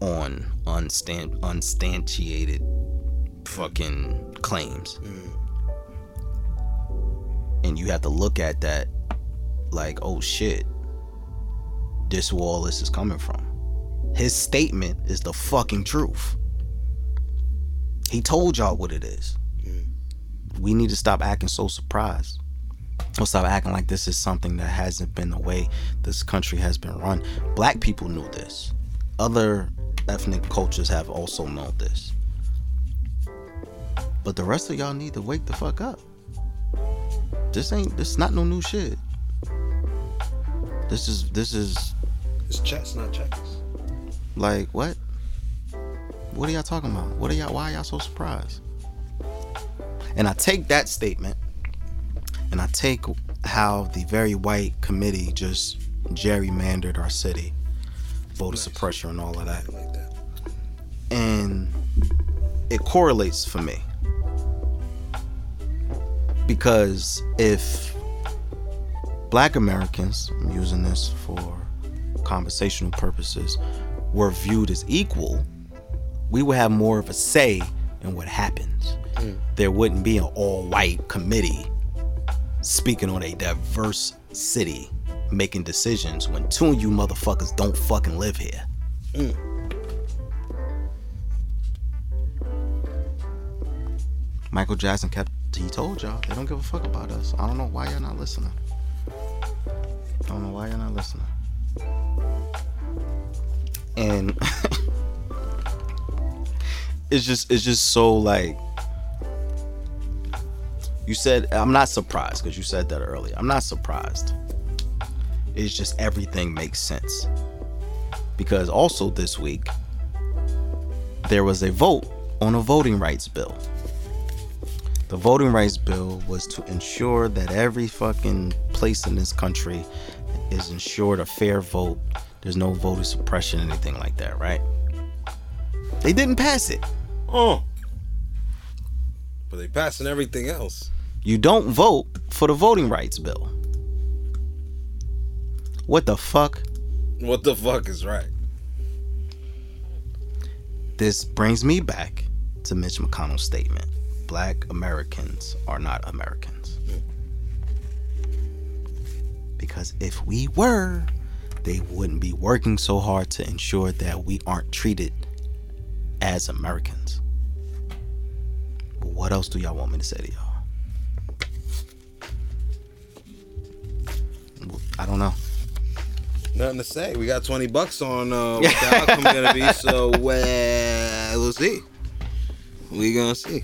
on unstan- unstantiated fucking claims. Mm. And you have to look at that like, oh shit, this where all this is coming from. His statement is the fucking truth. He told y'all what it is. We need to stop acting so surprised. We'll stop acting like this is something that hasn't been the way this country has been run. Black people knew this. Other ethnic cultures have also known this. But the rest of y'all need to wake the fuck up. This ain't this not no new shit. This is this is It's chess, not checkers. like what? What are y'all talking about? What are y'all why are y'all so surprised? And I take that statement and I take how the very white committee just gerrymandered our city, voter suppression and all of that. Like that. and it correlates for me because if black americans i'm using this for conversational purposes were viewed as equal we would have more of a say in what happens mm. there wouldn't be an all-white committee speaking on a diverse city making decisions when two of you motherfuckers don't fucking live here mm. Michael Jackson kept he told y'all they don't give a fuck about us. I don't know why you're not listening. I don't know why you're not listening. And it's just it's just so like you said I'm not surprised because you said that earlier. I'm not surprised. It's just everything makes sense. Because also this week there was a vote on a voting rights bill. The voting rights bill was to ensure that every fucking place in this country is ensured a fair vote. There's no voter suppression, anything like that, right? They didn't pass it. Oh. But they passing everything else. You don't vote for the voting rights bill. What the fuck? What the fuck is right? This brings me back to Mitch McConnell's statement Black Americans are not Americans. Because if we were, they wouldn't be working so hard to ensure that we aren't treated as Americans. What else do y'all want me to say to y'all? I don't know. Nothing to say. We got 20 bucks on uh, what the outcome gonna be, so uh, we'll see. We gonna see.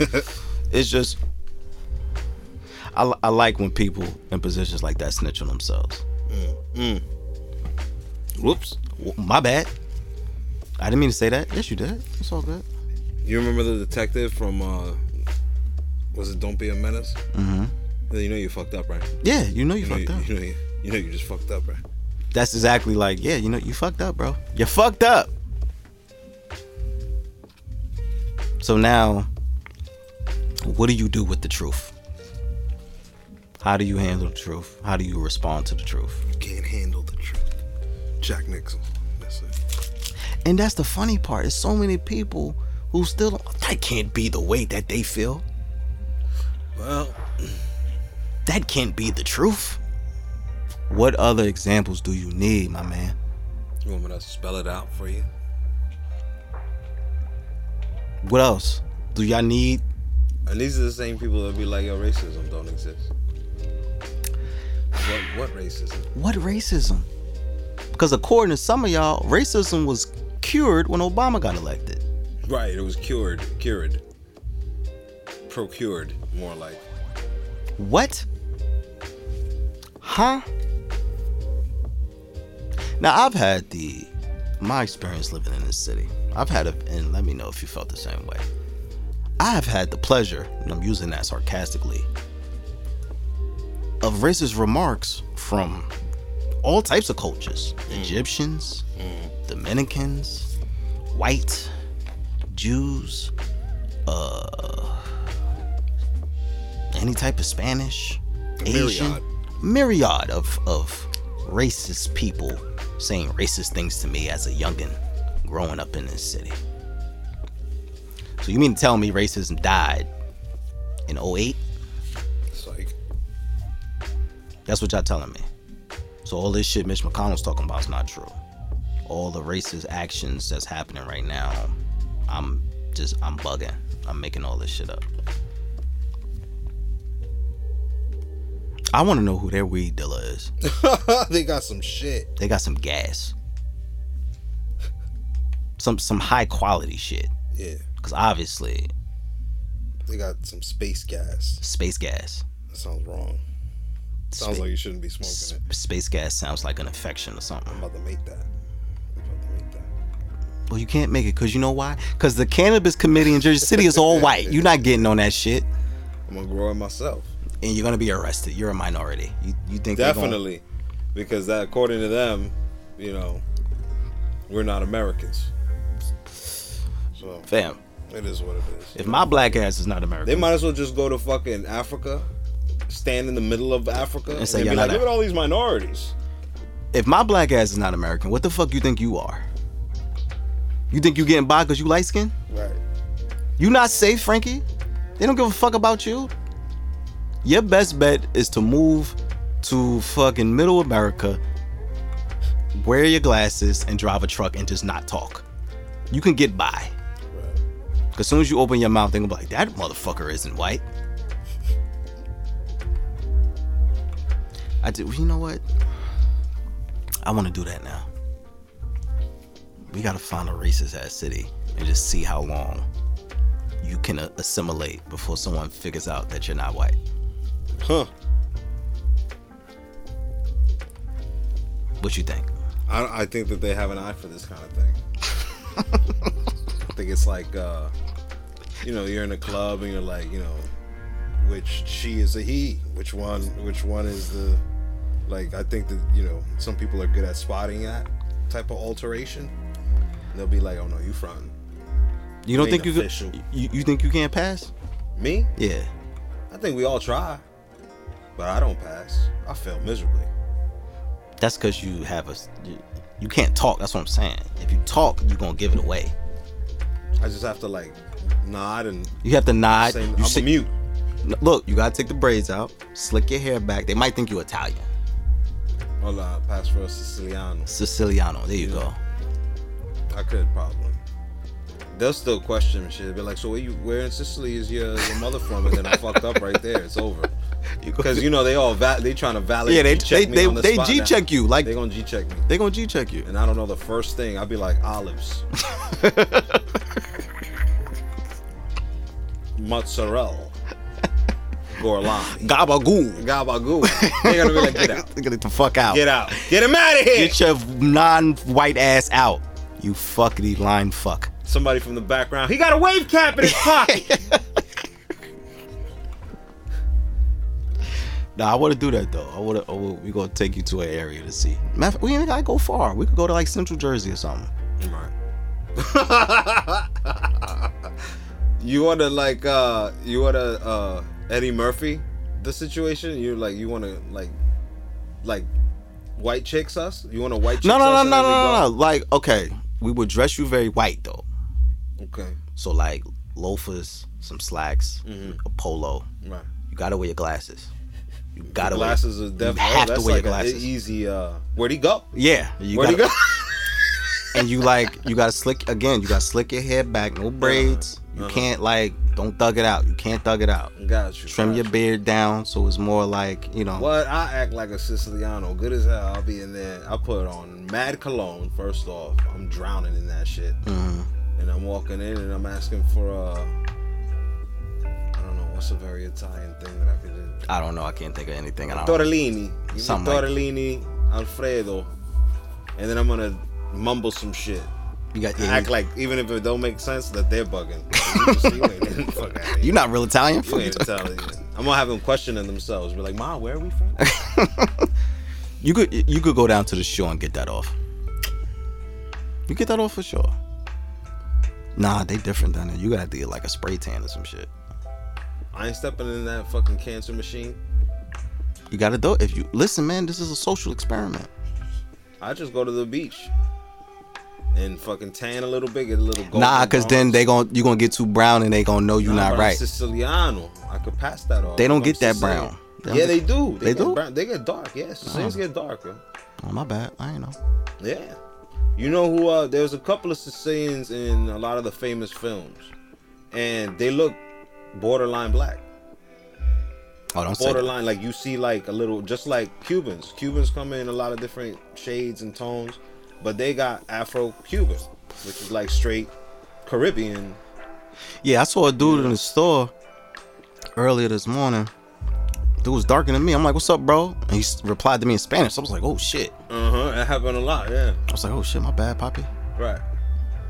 It's just I, I like when people in positions like that snitch on themselves. Mm. Whoops. My bad. I didn't mean to say that. Yes, you did. It's all good. You remember the detective from uh was it Don't Be a Menace? Mm-hmm. You know you fucked up, right? Yeah, you know you You fucked you, up. you know you, you know you just fucked up, right? That's exactly like, yeah, you know, you fucked up, bro. You fucked up. So now, what do you do with the truth? How do you handle the truth? How do you respond to the truth? You can't handle the truth. Jack Nicholson. And that's the funny part. There's so many people who still that can't be the way that they feel. Well, That can't be the truth. What other examples do you need, my man? you want me to spell it out for you? What else? Do y'all need And these are the same people that be like, yo, racism don't exist. What, what racism? what racism? Because according to some of y'all, racism was cured when Obama got elected. Right, it was cured. Cured. Procured, more like. What? Huh? Now I've had the my experience living in this city. I've had a and let me know if you felt the same way. I have had the pleasure, and I'm using that sarcastically, of racist remarks from all types of cultures. Mm. Egyptians, mm. Dominicans, white, Jews, uh any type of Spanish, Asian, myriad. myriad of of racist people saying racist things to me as a youngin growing up in this city. So you mean to tell me racism died in 08? It's like, That's what y'all telling me. So all this shit Mitch McConnell's talking about is not true. All the racist actions that's happening right now, I'm just I'm bugging. I'm making all this shit up. I want to know who their weed dealer is. they got some shit. They got some gas. Some some high quality shit. Yeah, Cause obviously they got some space gas. space gas. That sounds wrong. Sounds Spa- like you shouldn't be smoking it. space gas sounds like an infection or something. I'm about to make that. Well, you can't make it because you know why? Because the cannabis committee in Jersey City is all white. You're not getting on that shit, I'm gonna grow it myself. and you're gonna be arrested. You're a minority. You, you think they're gonna- Definitely, because that according to them, you know, we're not Americans. So fam? it is what it is. If my black ass is not American, They might as well just go to fucking Africa, stand in the middle of Africa, and, say, be "You're like, look a-" at all these minorities. if my black ass is not American, what the fuck you think you are? You think you getting by because you light skin? Right. You not safe, Frankie. They don't give a fuck about you. Your best bet is to move to fucking middle America, wear your glasses, and drive a truck and just not talk. You can get by. Right. Cause as soon as you open your mouth, they're gonna be like, that motherfucker isn't white. I do. You know what? I want to do that now. We gotta find a racist ass city and just see how long you can uh, assimilate before someone figures out that you're not white. Huh. What you think? I, I think that they have an eye for this kind of thing. I think it's like, uh, you know, you're in a club and you're like, you know, which she is a he, which one, which one is the, like, I think that you know, some people are good at spotting that type of alteration. They'll be like, oh no, you fronting. You don't think you could? You, you think you can't pass? Me? Yeah. I think we all try, but I don't pass. I fail miserably. That's because you have a. You, you can't talk. That's what I'm saying. If you talk, you're gonna give it away. I just have to like nod and You have to nod. say you I'm sit- mute. Look, you gotta take the braids out, slick your hair back. They might think you're Italian, Hola, pass for a Siciliano. Siciliano. There you go. I could probably. they'll still question and shit. Be like, so where you where in Sicily is your, your mother from? And then I fucked up right there. It's over. Because you know they all va- they trying to validate. Yeah, they G-check they me they, the they G check you like They gonna G check me, they gonna G check you. and I don't know the first thing. I'd be like olives, mozzarella, gorlami, Gabagoo. gabagoo. They're gonna be like, get out, Get the fuck out. get out, get him out of here. Get your non-white ass out. You fuckity line fuck. Somebody from the background. He got a wave cap in his pocket. Nah, I want to do that though. I want to. we gonna take you to an area to see. Matter fact, we ain't gotta go far. We could go to like Central Jersey or something. Right. you wanna like uh you wanna uh Eddie Murphy the situation? You like you wanna like like white chicks us? You wanna white chicks No, no, no, no, no, no, no. Like, okay, we would dress you very white though. Okay. So like loafers, some slacks, Mhm. a polo. Right. You gotta wear your glasses. You gotta glasses are wear. definitely have to that's wear like your glasses. easy uh where'd he go? Yeah, you Where'd gotta, he go? and you like you gotta slick again. You gotta slick your hair back, no braids. You uh-huh. can't like don't thug it out. You can't thug it out. Got you. Trim got your you. beard down so it's more like you know. What? I act like a Siciliano. Good as hell. I'll be in there. I put on mad cologne. First off, I'm drowning in that shit. Mhm. And I'm walking in and I'm asking for uh I don't know what's a very Italian thing that I could do. I don't know. I can't think of anything. I Tortellini. Something like- tortellini, Alfredo. And then I'm gonna mumble some shit. You got. Act like even if it don't make sense that they're bugging. You, you ain't fuck outta here. You're not real Italian. You ain't Italian. I'm gonna have them questioning themselves. Be like, Ma, where are we from? You could you could go down to the shore and get that off. You get that off for sure. Nah, they different down there. You gotta do like a spray tan or some shit. I ain't stepping in that fucking cancer machine. You gotta do it. If you listen, man, this is a social experiment. I just go to the beach and fucking tan a little bit, get a little gold. nah, cause then they gon' you gonna get too brown and they gonna know you not right. Siciliano. I could pass that off. They don't get that Sicilian. brown. They yeah, get- they do. They get do? Brown. They get dark. Yeah, Sicilians get darker. Oh my bad. I ain't know. Yeah. You know who? Uh, there's a couple of Sicilians in a lot of the famous films, and they look borderline black. Oh, don't say borderline like you see like a little just like cubans cubans come in a lot of different shades and tones but they got afro cuban which is like straight caribbean Yeah, I saw a dude in the store earlier this morning. Dude was darker than me. I'm like, "What's up, bro?" And he replied to me in Spanish. I was like, "Oh shit!" uh-huh that happened a lot yeah I was like, "Oh shit, my bad, Poppy." right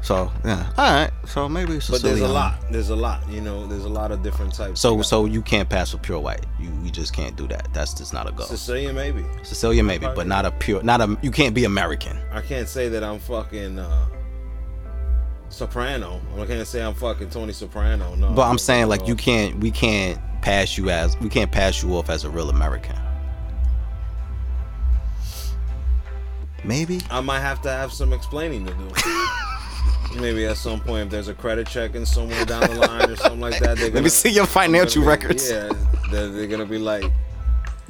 So yeah, all right. So maybe it's but there's a lot there's a lot you know there's a lot of different types So You so you can't pass for pure white. You you just can't do that. That's just not a go. sicilian maybe Sicilian maybe, but not a pure. Not a. You can't be American. i can't say that i'm fucking uh soprano i can't say i'm fucking tony soprano no But I'm saying like you can't. We can't pass you as. We can't pass you off as a real American. Maybe. I might have to have some explaining to do. Maybe at some point, if there's a credit check in somewhere down the line or something like that, they're Let gonna, me see your financial gonna be- records. Yeah, they're, they're gonna be like,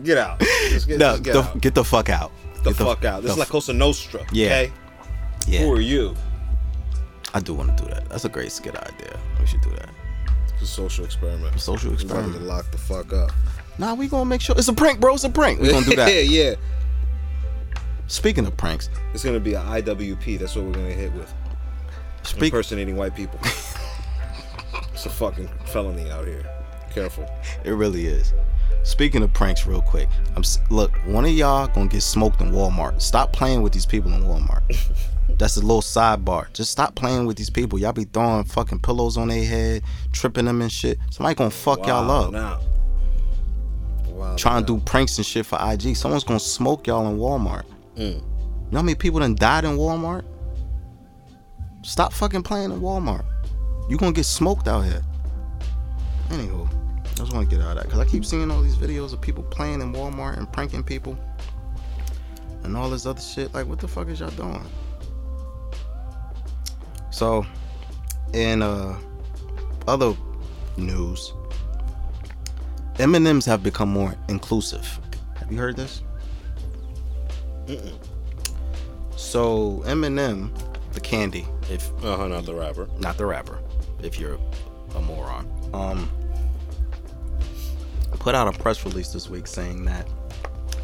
"Get out, just get, No, just get the, out, get the fuck out. the Get fuck out." This is like Cosa Nostra. Yeah. Okay, Yeah, who are you? I do want to do that. That's a great skit idea. We should do that. It's a social experiment. Social We're about to lock the fuck up. Nah, we gonna make sure it's a prank, bro. It's a prank. We gonna do that. yeah, yeah. Speaking of pranks, It's gonna be an IWP. That's what we're gonna hit with. Speak. Impersonating white people. it's a fucking felony out here. Careful. It really is. Speaking of pranks, real quick, I'm look. One of y'all gonna get smoked in Walmart. Stop playing with these people in Walmart. That's a little sidebar. Just stop playing with these people. Y'all be throwing fucking pillows on their head, tripping them and shit. Somebody gonna fuck y'all up. Now. Wow. Trying to do pranks and shit for IG. Someone's gonna smoke y'all in Walmart. Mm. You know how many people done died in Walmart? Stop fucking playing in Walmart. You gonna get smoked out here. Anywho, I just want to get out of that because I keep seeing all these videos of people playing in Walmart and pranking people and all this other shit. Like, what the fuck is y'all doing? So, in uh, other news, M&Ms have become more inclusive. Have you heard this? So M&M, the candy, If Uh huh. Not the rapper. not the rapper, if you're a moron. Um, put out a press release this week saying that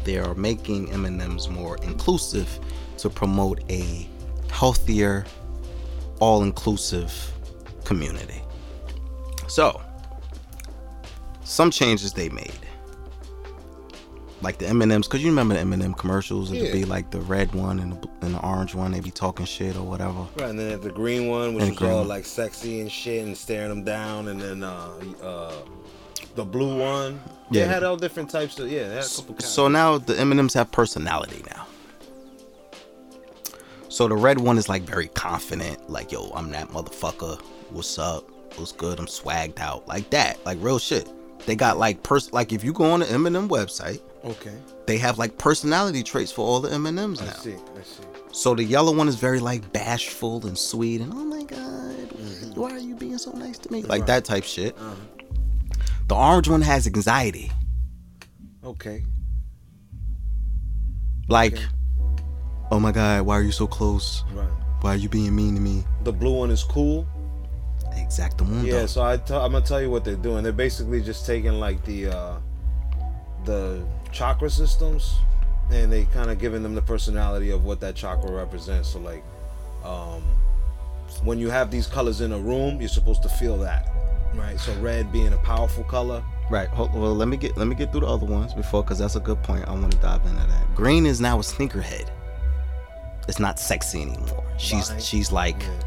they are making M&Ms more inclusive to promote a healthier, all-inclusive community. So, some changes they made. Like the M&Ms, cause you remember the M&M commercials? It'd Yeah. be like the red one and the, and the orange one. They'd be talking shit or whatever. Right, and then the green one, which And was all one. like sexy and shit, and staring them down, and then uh, uh, the blue one. Yeah. They had all different types of yeah. They had a couple So now the M&Ms have personality now. So the red one is like very confident, like yo, I'm that motherfucker. What's up? What's good? I'm swagged out, like that, like real shit. They got like pers like if you go on the M&M website, Okay, they have like personality traits for all the M&Ms now. I see. I see. So the yellow one is very like bashful and sweet and oh my god, why are you being so nice to me? Like Right. that type shit. Uh-huh. The orange one has anxiety. Okay. Like, Okay. oh my god, why are you so close? Right. Why are you being mean to me? The blue one is cool. Exactamundo. Yeah, so I t- I'm gonna tell you what they're doing. They're basically just taking like the uh, the chakra systems, and they kind of giving them the personality of what that chakra represents. So like, um, when you have these colors in a room, you're supposed to feel that, right? So red being a powerful color. Right. Well, let me get let me get through the other ones before, because that's a good point. I want to dive into that. Green is now a sneakerhead. It's not sexy anymore. She's she's like, Yeah.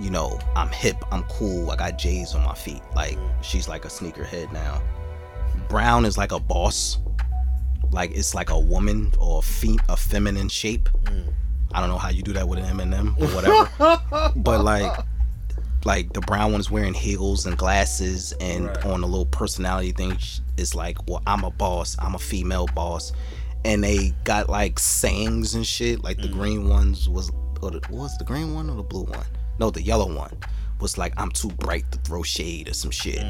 you know, I'm hip, I'm cool, I got J's on my feet. Like she's like a sneakerhead now. Brown is like a boss. Like it's like a woman or a, fe- a feminine shape. I don't know how you do that with an M&M or whatever. but like like the brown one's wearing heels and glasses and Right. on a little personality thing it's like well i'm a boss. I'm a female boss. And they got like sayings and shit. Like the green ones was or the, what was the green one or the blue one? No the yellow one was like i'm too bright to throw shade or some shit.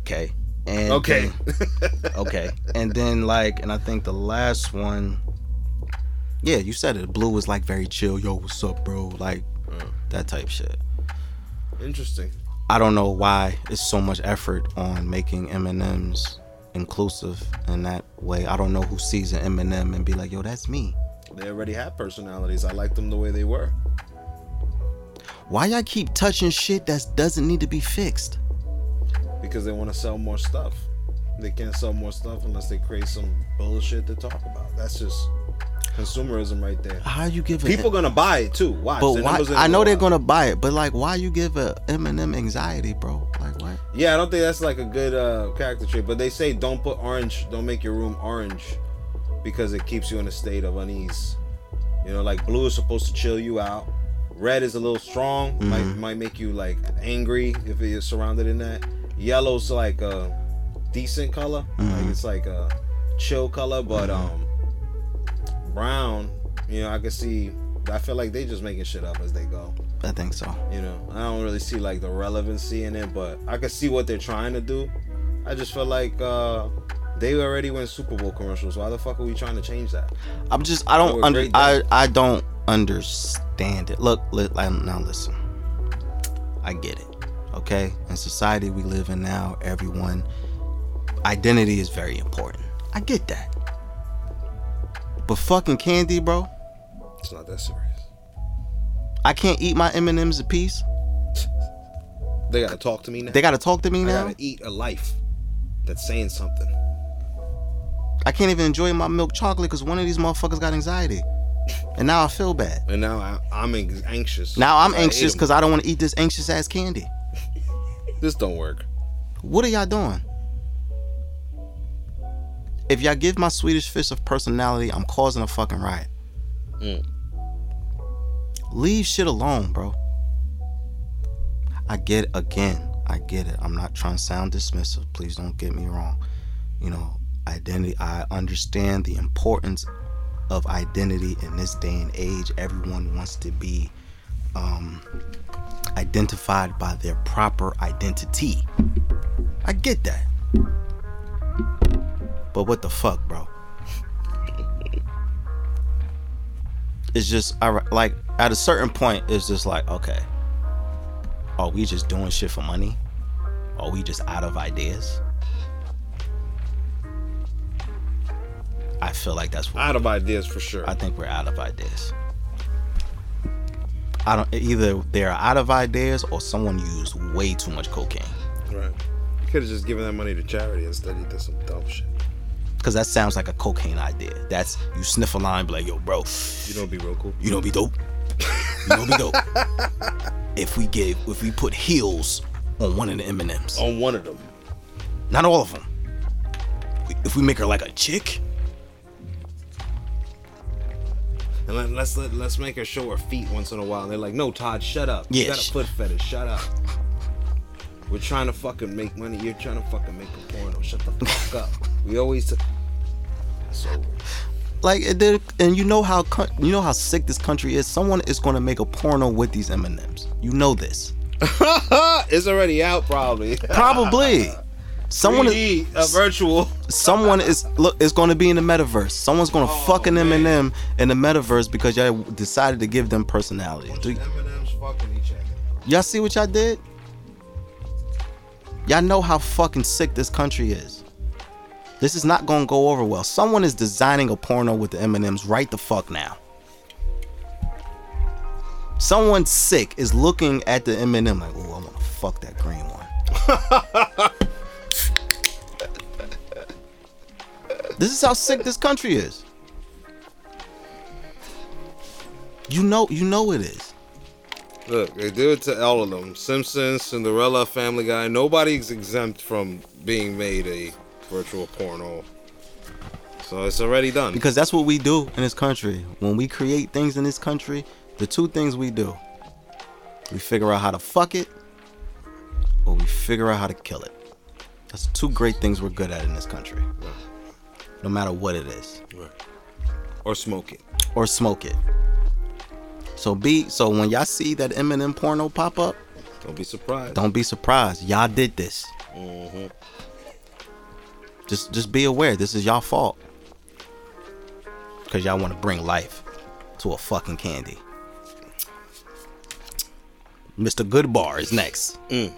Okay and Okay. then- okay and then like and i think the last one yeah you said it blue was like very chill yo what's up bro like that type shit Interesting. I don't know why it's so much effort on making M&Ms inclusive in that way. I don't know who sees an M&M and be like, "Yo, that's me." They already have personalities. I like them the way they were. Why y'all keep touching shit that doesn't need to be fixed? Because they want to sell more stuff. They can't sell more stuff unless they create some bullshit to talk about. That's just consumerism right there. How you give a People gonna buy it too. Watch. But why? I know they're up. gonna buy it, but like, why you give a M&M anxiety, bro? Like what? Yeah, I don't think that's like a good uh, character trait. But they say don't put orange. Don't make your room orange because it keeps you in a state of unease. You know, like blue is supposed to chill you out. Red is a little strong. Might Mm-hmm. might make you like angry if it is surrounded in that. Yellow's like a decent color. Mm-hmm. Like it's like a chill color. But um, brown. You know, I can see. I feel like they just making shit up as they go. I think so. You know, I don't really see like the relevancy in it, but I can see what they're trying to do. I just feel like uh they already went Super Bowl commercials. Why the fuck are we trying to change that? I'm just I don't under I. I don't understand it. Look, li- now listen. I get it. Okay? In society we live in now, everyone identity is very important. I get that. But fucking candy, bro. It's not that serious. I can't eat my M&Ms a piece. They gotta talk to me now. They got to talk to me I now. gotta eat a life that's saying something. I can't even enjoy my milk chocolate cuz one of these motherfuckers got anxiety. And now I feel bad. And now I, I'm anxious. Now I'm I anxious cuz I don't want to eat this anxious ass candy. This don't work. What are y'all doing? If y'all give my Swedish fish a personality, I'm causing a fucking riot. Mm. Leave shit alone, bro. I get it again. I get it. I'm not trying to sound dismissive. Please don't get me wrong. You know, identity. I understand the importance of identity in this day and age. Everyone wants to be um, identified by their proper identity. I get that. But what the fuck, bro? it's just I like at a certain point it's just like okay are we just doing shit for money are we just out of ideas i feel like that's what Out of ideas for sure. i think we're out of ideas i don't either they're out of ideas or someone used way too much cocaine right. You could have just given that money to charity instead. He did some dumb shit. because that sounds like a cocaine idea that's you sniff a line be like yo bro You don't be real cool. You don't be dope. You don't be dope. if we give, if we put heels on one of the M and M's, On one of them. not all of them. If we make her like a chick, And let, let's let, let's make her show her feet once in a while. And they're like, no, Todd, shut up. You Yeah, got a foot fetish. Shut up. We're trying to fucking make money. You're trying to fucking make a porno. Shut the fuck up. We always. T- so like it did, and you know how you know how sick this country is. Someone is going to make a porno with these M and M's. You know this. it's already out, probably. Probably. Someone is, 3D, a virtual. someone is look is going to be in the metaverse. Someone's going to Oh, fuck an M and man. M in the metaverse because y'all decided to give them personality. Do fucking each other. Y'all see what y'all did? Y'all know how fucking sick this country is. This is not gonna go over well. Someone is designing a porno with the M&Ms right the fuck now. Someone sick is looking at the M&M like, oh, I wanna fuck that green one. this is how sick this country is. You know, you know it is. Look, they do it to all of them. Simpsons, Cinderella, Family Guy. Nobody's exempt from being made a virtual porno. So it's already done. Because that's what we do in this country. When we create things in this country, the two things we do we figure out how to fuck it, or we figure out how to kill it. That's two great things we're good at in this country. No matter what it is. or smoke it. Or smoke it. So be so when y'all see that M&M porno pop up, Don't be surprised. don't be surprised. Y'all did this. Mhm. Just just be aware this is y'all fault. Cause y'all want to bring life to a fucking candy. Mr. Goodbar is next. Mm.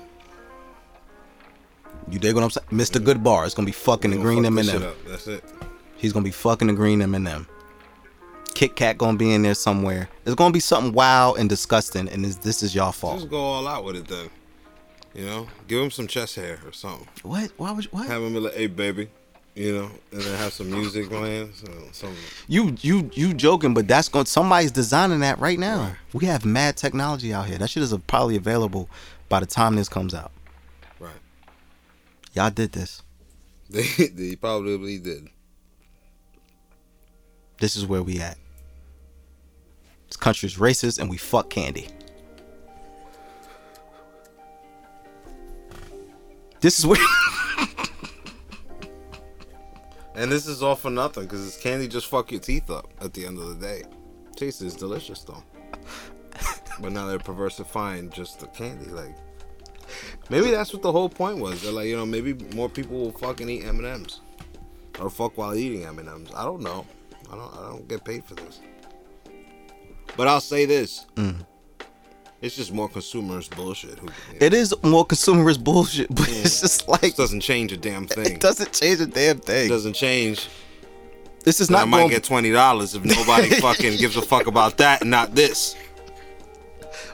You dig what I'm saying? Mr. Goodbar is gonna be fucking the green fuck M&M. That's it. He's gonna be fucking the green M&M. Kit Kat gonna be in there somewhere. It's gonna be something wild and disgusting, and this, this is y'all fault. Just go all out with it then. You know, give him some chest hair or something. What? Why would you, what? Have him be like, "Hey, baby," you know, and then have some music playing. So some. You you you joking, but that's going. Somebody's designing that right now. We have mad technology out here. That shit is probably available by the time this comes out. Y'all did this. They they probably did. This is where we at. This country's racist, and we fuck candy. This is where. And this is all for nothing because it's candy just fuck your teeth up at the end of the day. Taste is delicious though. but now they're perversifying just the candy. Like maybe that's what the whole point was. They're like, you know, maybe more people will fucking eat M and M's or fuck while eating M and M's. I don't know. I don't. I don't get paid for this. But I'll say this. Mm. It's just more consumerist bullshit. Who, it is more consumerist bullshit, but it's just like it doesn't change a damn thing. it doesn't change a damn It thing. doesn't change This is not. I might going. get twenty dollars if nobody fucking gives a fuck about that and not this.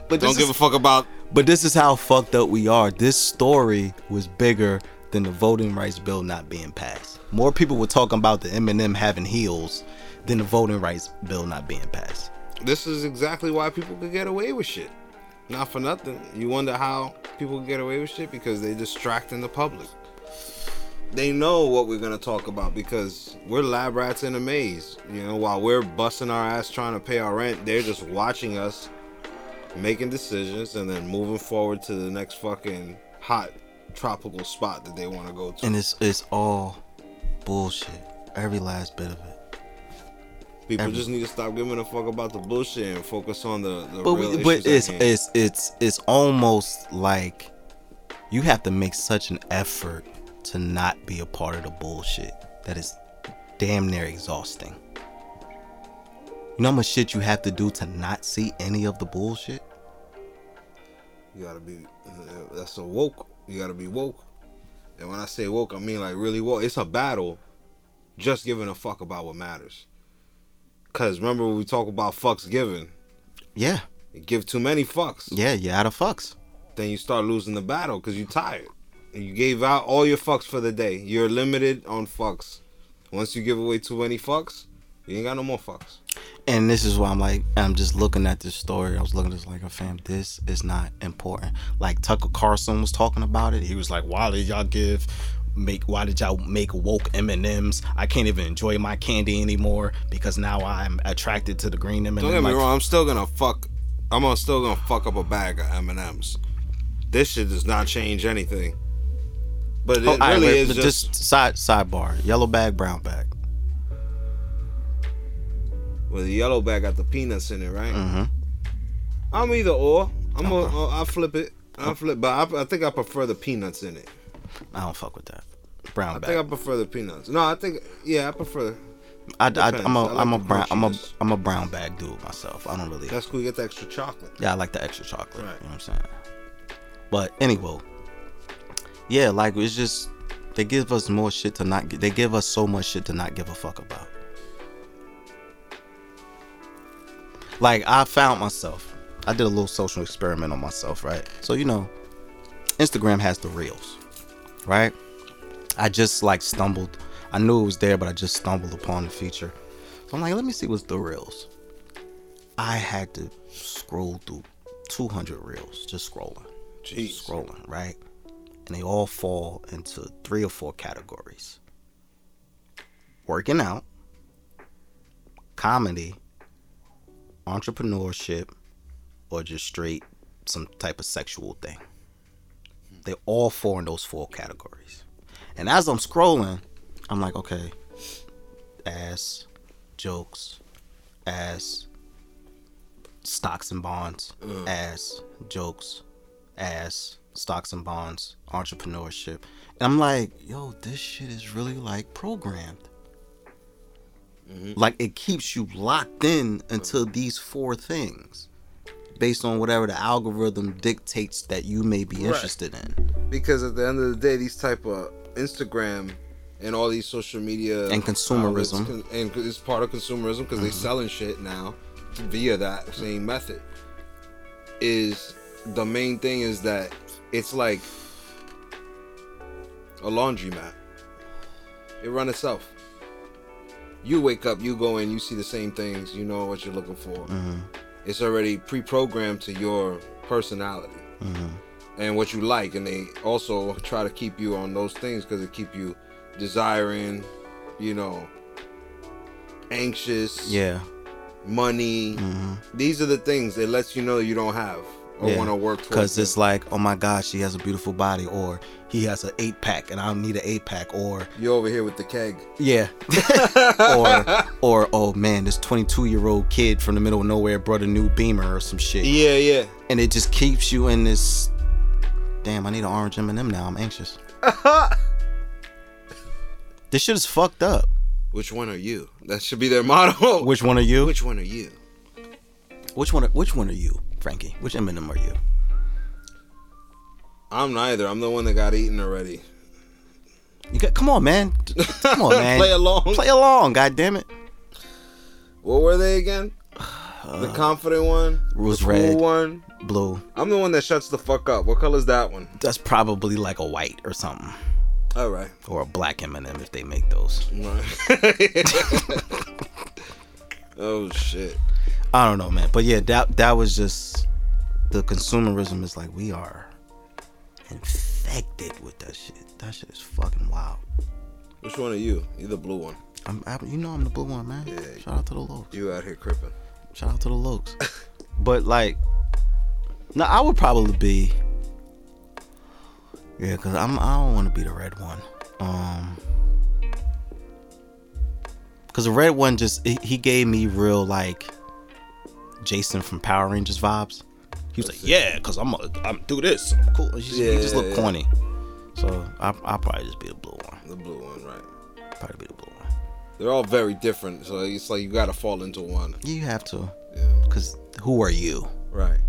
but Don't this give is- a fuck about But this is how fucked up we are. This story was bigger than the voting rights bill not being passed. More people were talking about the M&M having heels than the voting rights bill not being passed. this is exactly why people could get away with shit. Not for nothing. You wonder how people get away with shit because they distracting the public. They know what we're gonna talk about because we're lab rats in a maze. You know, while we're busting our ass trying to pay our rent, they're just watching us making decisions and then moving forward to the next fucking hot tropical spot that they want to go to. And it's it's all bullshit. Every last bit of it. People Every- just need to stop giving a fuck about the bullshit and focus on the, the But real but it's it's it's it's almost like you have to make such an effort to not be a part of the bullshit that is damn near exhausting. You know how much shit you have to do to not see any of the bullshit? You gotta be. Uh, that's a woke. You gotta be woke. And when I say woke, I mean like really woke. It's a battle. Just giving a fuck about what matters. Cause remember when we talk about fucks given. Yeah. You give too many fucks. Yeah, you're out of fucks. Then you start losing the battle because you're tired. And you gave out all your fucks for the day. You're limited on fucks. Once you give away too many fucks, you ain't got no more fucks. And this is why I'm like, I'm just looking at this story. I was looking at this like, oh, fam, this is not important. Like Tucker Carlson was talking about it. He was like, why did y'all give, make, why did y'all make woke M and M's? I can't even enjoy my candy anymore because now I'm attracted to the green m&ms Don't get me M's. wrong. I'm still gonna fuck. I'm still gonna fuck up a bag of M and M's. This shit does not change anything. But it Oh, all right, really wait, is but just, side sidebar. Yellow bag, brown bag. Well, the yellow bag got the peanuts in it, right? Mm-hmm. I'm either or. I'm gonna I'll flip it. I'll flip, but I, I think I prefer the peanuts in it. I don't fuck with that. Brown I bag. think I prefer the peanuts. No, I think yeah, I prefer. I, I. I'm a, I like I'm a brown, I'm a. I'm a brown bag dude myself. I don't really. That's cool. You get the extra chocolate. Yeah, I like the extra chocolate. Right. You know what I'm saying? But anyway, yeah, like it's just they give us more shit to not. They give us so much shit to not give a fuck about. Like I found myself. I did a little social experiment on myself, right? So you know, Instagram has the reels, right? I just like stumbled. I knew it was there, but I just stumbled upon the feature. So I'm like, let me see what's the reels. I had to scroll through 200 reels, just scrolling, Jeez. just scrolling, right? And they all fall into three or four categories: working out, comedy, entrepreneurship, or just straight some type of sexual thing. They're all four in those four categories. And as I'm scrolling, I'm like, okay, ass, jokes, ass, stocks and bonds, ass, jokes, ass, stocks and bonds, entrepreneurship. And I'm like, yo, this shit is really like programmed. Mm-hmm. Like it keeps you locked in until these four things based on whatever the algorithm dictates that you may be Right. interested in. Because at the end of the day, these type of Instagram and all these social media And consumerism. outlets and it's part of consumerism because they're mm-hmm. selling shit now via that same method. Is the main thing is that it's like a laundromat. It run itself. You wake up, you go in, you see the same things, you know what you're looking for. Mm-hmm. It's already pre-programmed to your personality Mm-hmm. and what you like and they also try to keep you on those things because it keep you desiring you know anxious Yeah. money Mm-hmm. these are the things that lets you know you don't have or want to work Because it's like, oh my gosh, she has a beautiful body, or he has an eight pack and I don't need an eight pack, or you're over here with the keg yeah, or or oh man, this 22 year old kid from the middle of nowhere brought a new Beamer or some shit, yeah yeah and it just keeps you in this. Damn, I need an orange M&M now. I'm anxious. this shit is fucked up. which one are you that should be their motto Which one are you? which one are you Which one? Are, which one are you, Frankie? Which M&M are you? i'm neither i'm the one that got eaten already You got, come on, man. Come on, man. Play along. Play along. God damn it. what were they again the confident one was the cool red. one Blue. i'm the one that shuts the fuck up what color's that one That's probably like a white or something, all right or a black M&M if they make those. Right. oh shit. I don't know, man. But yeah, that that was just the consumerism is like we are infected with that shit. That shit is fucking wild. Which one are you? You the blue one. I'm, I, you know I'm the blue one, man. Yeah. Shout out to the Lokes. You out here cripping. Shout out to the Lokes. but like, no, I would probably be. Yeah, cause I'm. I don't want to be the red one. Um. Cause the red one just he, he gave me real like Jason from Power Rangers vibes. He was like, "Yeah, cause I'm a, I'm do this, I'm cool." He just, he just looked yeah. corny. So I I'll probably just be the blue one. The blue one, right? Probably be the blue one. They're all very different, so it's like you gotta fall into one. You have to, Yeah. cause who are you? Right.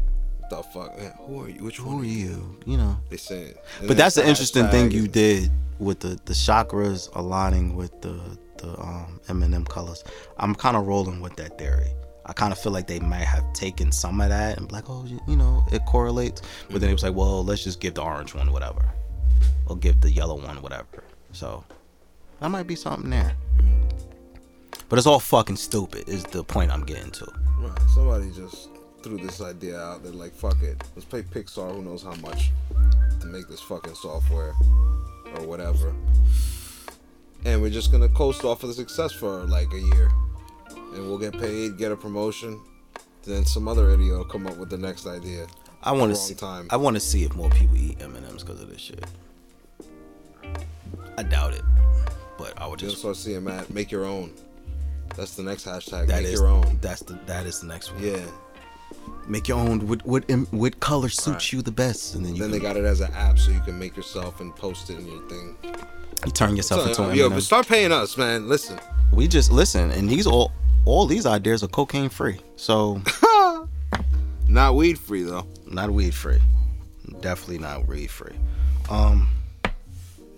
What the fuck? Yeah, who are you? Which Who one are you? You know. They saying. But that's the interesting thing you did with the the chakras aligning with the the um M&M colors. I'm kind of rolling with that theory. I kind of feel like they might have taken some of that and like, oh, you, you know, it correlates. But then it was like, well, let's just give the orange one whatever, or give the yellow one whatever. So that might be something there. But it's all fucking stupid. Is the point I'm getting to? Right. Somebody just threw this idea out. They're like, fuck it. Let's pay Pixar. Who knows how much to make this fucking software or whatever. And we're just gonna coast off of the success for like a year, and we'll get paid, get a promotion. Then some other idiot will come up with the next idea. I want to see. time. I want to see if more people eat M and M's because of this shit. I doubt it, but I would You'll just. start seeing Matt make your own. That's the next hashtag. That make is your own. That's the that is the next one. Yeah. Make your own. What what what color suits Right. you the best, and then you Then can, they got it as an app, so you can make yourself and post it in your thing. you turn yourself So, into an yo, M&M. but start paying us, man. Listen. We just listen, and these all all these ideas are cocaine free, so Not weed free though. not weed free. Definitely not weed free. Um,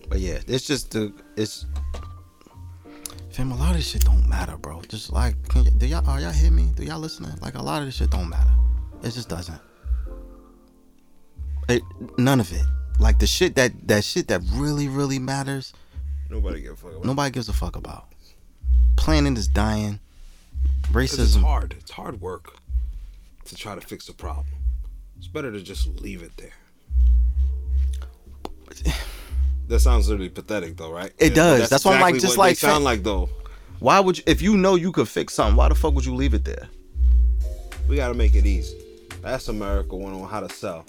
but yeah, it's just the it's. Fam, a lot of this shit don't matter, bro. Just like, can y- do y'all are y'all hear me? Do y'all listening? Like a lot of this shit don't matter. It just doesn't. It none of it. Like the shit that that shit that really really matters. Nobody give a fuck about. Nobody gives a fuck about. Planet is dying. Because it's hard. It's hard work to try to fix a problem. It's better to just leave it there. That sounds really pathetic, though, right? It does. That's why I'm like, just like- sound like though. Why would you, if you know you could fix something? Why the fuck would you leave it there? We got to make it easy. That's America one on how to sell.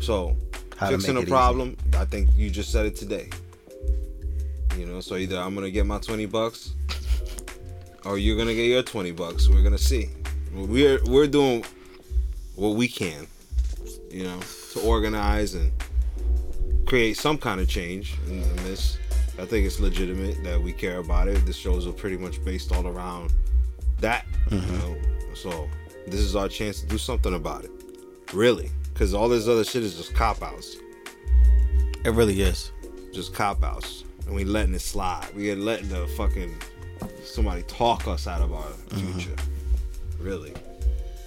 So How fixing a problem, I think you just said it today. You know, so either I'm gonna get my twenty bucks, or you're gonna get your twenty bucks. We're gonna see. We're we're doing what we can, you know, to organize and create some kind of change in, in this. I think it's legitimate that we care about it. The shows are pretty much based all around that, you mm-hmm. know. So this is our chance to do something about it, really, because all this other shit is just cop outs It really is. just cop outs, and we letting it slide. We are letting the fucking somebody talk us out of our mm-hmm. future. Really,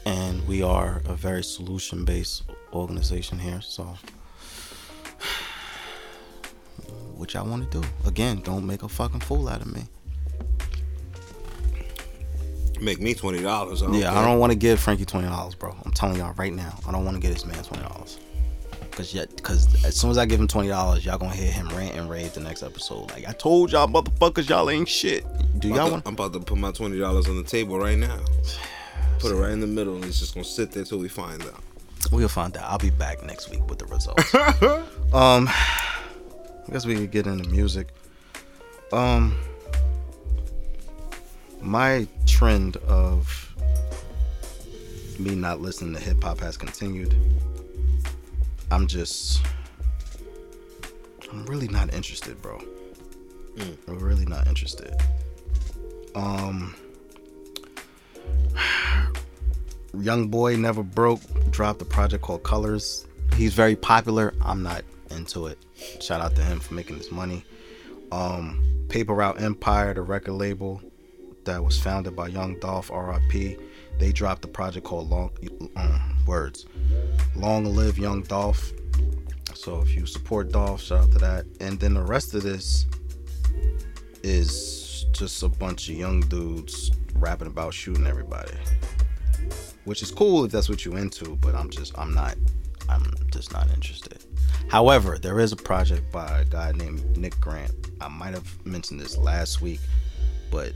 And we are a very solution based organization here. So, what y'all want to do? Again, don't make a fucking fool out of me. make me twenty dollars. Yeah, I don't want to give Frankie twenty dollars, bro. I'm telling y'all right now, I don't want to give this man twenty dollars. Cause yet, cause as soon as I give him twenty dollars, y'all gonna hear him rant and rave the next episode. Like I told y'all, motherfuckers, y'all ain't shit. Do y'all want? I'm about to put my twenty dollars on the table right now. Put it right in the middle, and it's just gonna sit there till we find out. We'll find out. I'll be back next week with the results. um, I guess we could get into music. Um, my trend of me not listening to hip hop has continued. I'm just, I'm really not interested, bro. I'm really not interested. Um, young boy never broke dropped a project called colors. He's very popular. I'm not into it. Shout out to him for making this money. Um paper route empire the record label that was founded by young dolph rip they dropped a project called long um, words. Long live young dolph. So if you support dolph shout out to that. And then the rest of this is just a bunch of young dudes rapping about shooting everybody. Which is cool if that's what you into but i'm just i'm not i'm just not interested. However there is a project by a guy named nick grant. I might have mentioned this last week but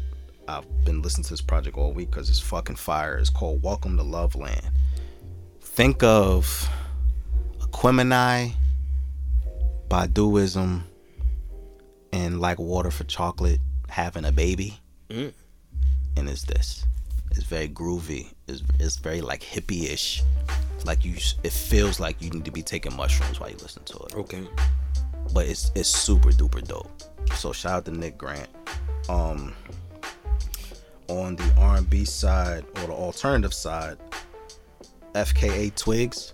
i've been listening to this project all week because it's fucking fire. It's called welcome to love land. Think of aquemini Baduizm and like water for chocolate having a baby. Mm. and it's this. It's very groovy. It's, it's very like hippie-ish. Like you it feels like you need to be taking mushrooms while you listen to it. Okay. but it's it's super duper dope. So shout out to nick grant. Um on the R&B side or the alternative side, FKA Twigs.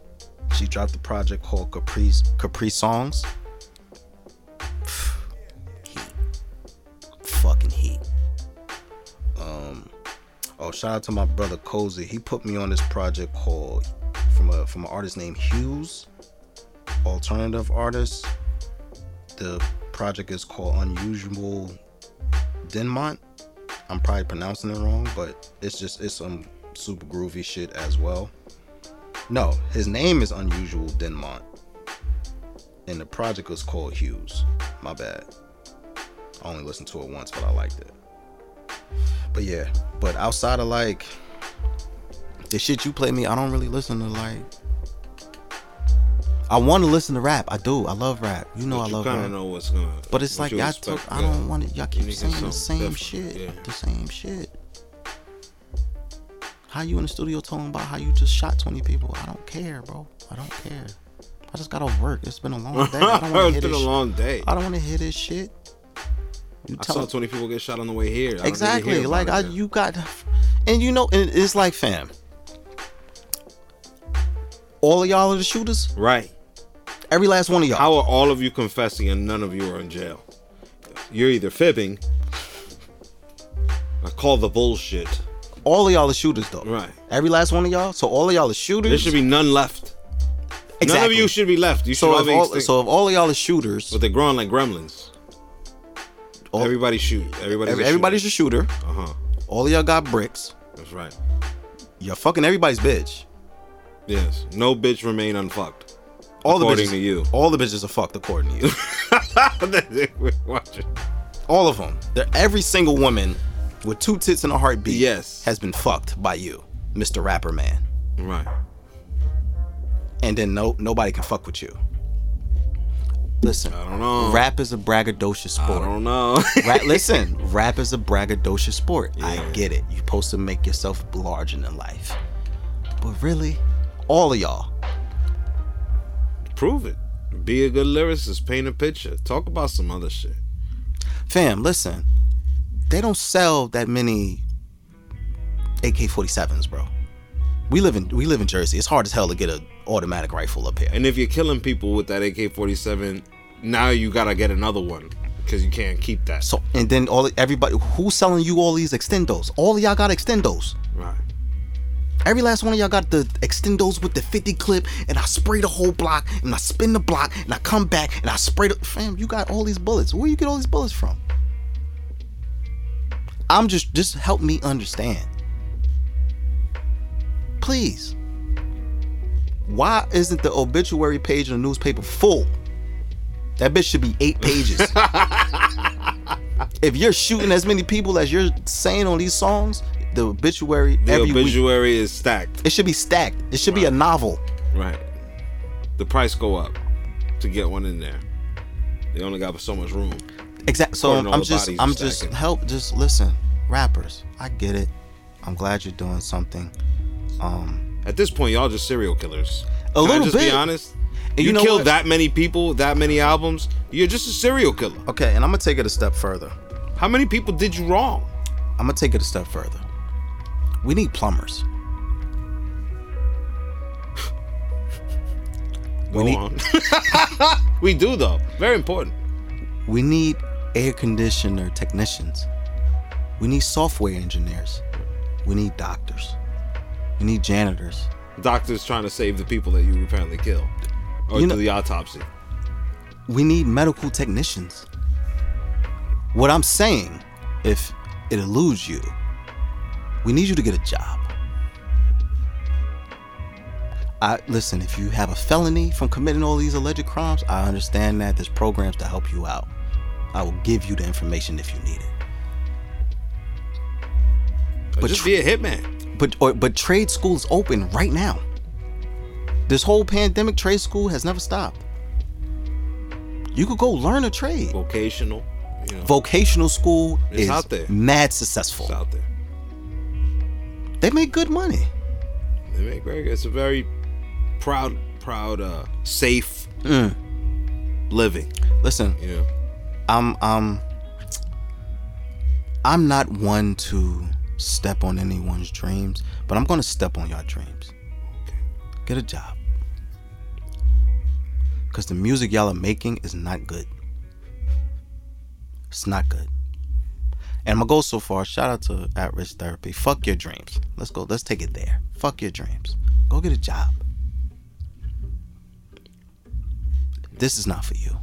She dropped a project called Capri Caprisongs. heat. Fucking heat. Um oh shout out to my brother Cozy. He put me on this project called from a from an artist named Hughes. Alternative artist. The project is called Unusual Demont. I'm probably pronouncing it wrong, but it's just it's some super groovy shit as well. No, his name is Unusual Demont. And the project was called Hughes. My bad. I only listened to it once, but I liked it. But yeah, but outside of like the shit you play me, I don't really listen to like I want to listen to rap. I do. I love rap. You know But I you love kind rap. of know what's going. But it's like y'all took. I don't want it. Y'all keep saying the same different, shit. yeah. The same shit. How you in the studio talking about how you just shot 20 people? I don't care, bro. I don't care. I just got off work. It's been a long day. I don't want to it's hit been a this. long day. I don't want to hear this shit. You I saw 20 people get shot on the way here. I exactly. hear Like I, you got, and you know, and it's like fam. All of y'all are the shooters. right. Every last one of y'all. How are all of you confessing and none of you are in jail? You're either fibbing. I call the bullshit. all of y'all are shooters though. Right. Every last one of y'all. So all of y'all are shooters. There should be none left. None of you should be left. You should So all be all, extinct. so if all of y'all are shooters, but they're growing like gremlins. all- Everybody shoot. Everybody's every- a everybody's a shooter. Uh huh. All of y'all got bricks. That's right. You're fucking everybody's bitch. Yes. No bitch remain unfucked. All According the bitches, to you. All the bitches are fucked according to you. All of them. They're, every single woman with two tits and a heartbeat Yes. has been fucked by you, Mr. Rapper Man. Right. And then no nobody can fuck with you. Listen, I don't know. rap is a braggadocious sport. I don't know. Rap, listen, rap is a braggadocious sport. I get it. You're supposed to make yourself larger than life. But really, all of y'all, Prove it. Be a good lyricist. Paint a picture. Talk about some other shit. fam, listen. They don't sell that many AK-47s, bro. We live in we live in Jersey. It's hard as hell to get an automatic rifle up here. And if you're killing people with that AK-47, now you gotta get another one because you can't keep that. So and then all everybody who's selling you all these extendos? All of y'all got extendos. Right. Every last one of y'all got the extendos with the 50 clip, and I spray the whole block, and I spin the block, and I come back, and I spray the. Fam, you got all these bullets. Where you get all these bullets from? I'm just, just help me understand. Please. Why isn't the obituary page in the newspaper full? That bitch should be eight pages. if you're shooting as many people as you're saying on these songs, the obituary The every week obituary is stacked. it should be stacked. It should be a novel. Right. The price go up to get one in there. They only got so much room. Exactly. So According to all I'm just, I'm just stacking. help. Just listen, rappers. I get it. I'm glad you're doing something. Um, At this point, y'all just serial killers. A Can I little just bit. be honest. And you you know killed what? that many people, that many albums. You're just a serial killer. okay, and I'm gonna take it a step further. How many people did you wrong? I'm gonna take it a step further. We need plumbers. Go need- on. we do though. Very important. We need air conditioner technicians. We need software engineers. We need doctors. We need janitors. Doctors trying to save the people that you apparently killed, or You do know- the autopsy. we need medical technicians. What I'm saying, if it eludes you, we need you to get a job. I listen, if you have a felony from committing all these alleged crimes, I understand that there's programs to help you out. I will give you the information if you need it. Or But just tr- be a hitman. But or, but trade school is open right now. This whole pandemic trade school has never stopped. You could go learn a trade. Vocational. You know, vocational school It's is out there. mad successful. it's out there. They make good money. They make very. It's a very proud, proud, uh, safe Mm. living. Listen, You know. I'm I'm I'm not one to step on anyone's dreams, but I'm gonna step on your dreams. Get a job. Cause the music y'all are making is not good. It's not good. And I'm gonna go so far. Shout out to At Risk Therapy. Fuck your dreams. Let's go. Let's take it there. Fuck your dreams. Go get a job. This is not for you.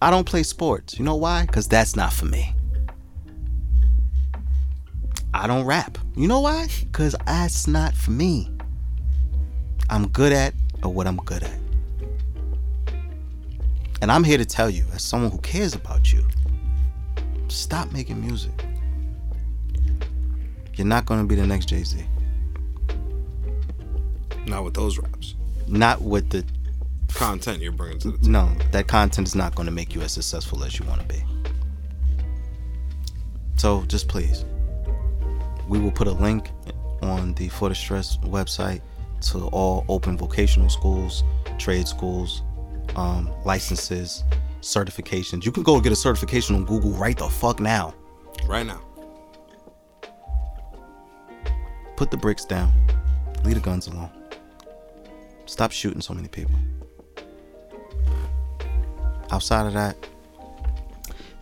I don't play sports. You know why? Because that's not for me. I don't rap. You know why? Because that's not for me. I'm good at or what I'm good at. And I'm here to tell you, as someone who cares about you, stop making music. You're not going to be the next Jay Z. Not with those raps. Not with the Content you're bringing to the table. no, that content is not going to make you as successful as you want to be. So just please, we will put a link on the For the Stress website to all open vocational schools, trade schools, um, licenses, certifications. You can go get a certification on Google right the fuck now. Right now. Put the bricks down. Leave the guns alone. Stop shooting so many people. Outside of that,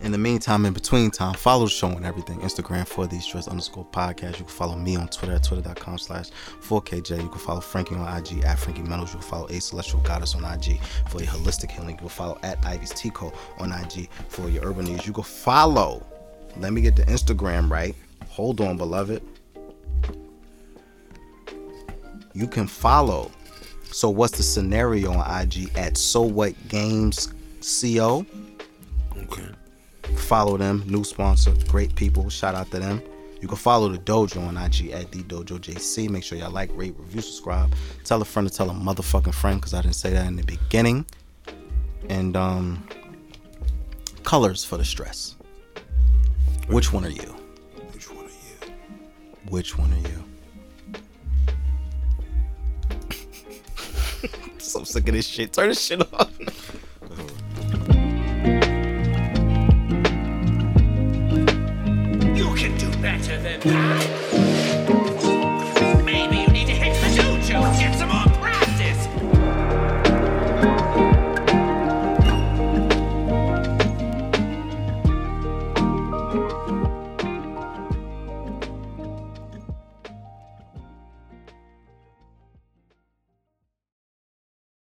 in the meantime, in between time, follow the show and everything. Instagram for the stress underscore podcast. You can follow me on Twitter at twitter.com slash 4KJ. You can follow Frankie on IG at Frankie Metals. You can follow A Celestial Goddess on IG for your holistic healing. You can follow at Ivy's Tico on IG for your urban needs. You can follow. Let me get the Instagram right. Hold on, beloved. You can follow. So what's the scenario on IG at So What Games Co? Okay. Follow them. New sponsor. Great people. Shout out to them. You can follow the dojo on ig at the dojo jc make sure y'all like rate review subscribe. Tell a friend to tell a motherfucking friend because i didn't say that in the beginning. And um colors for the stress. Which one are you? Which one are you? which one are you? So sick of this shit. Turn this shit off You can do better than that.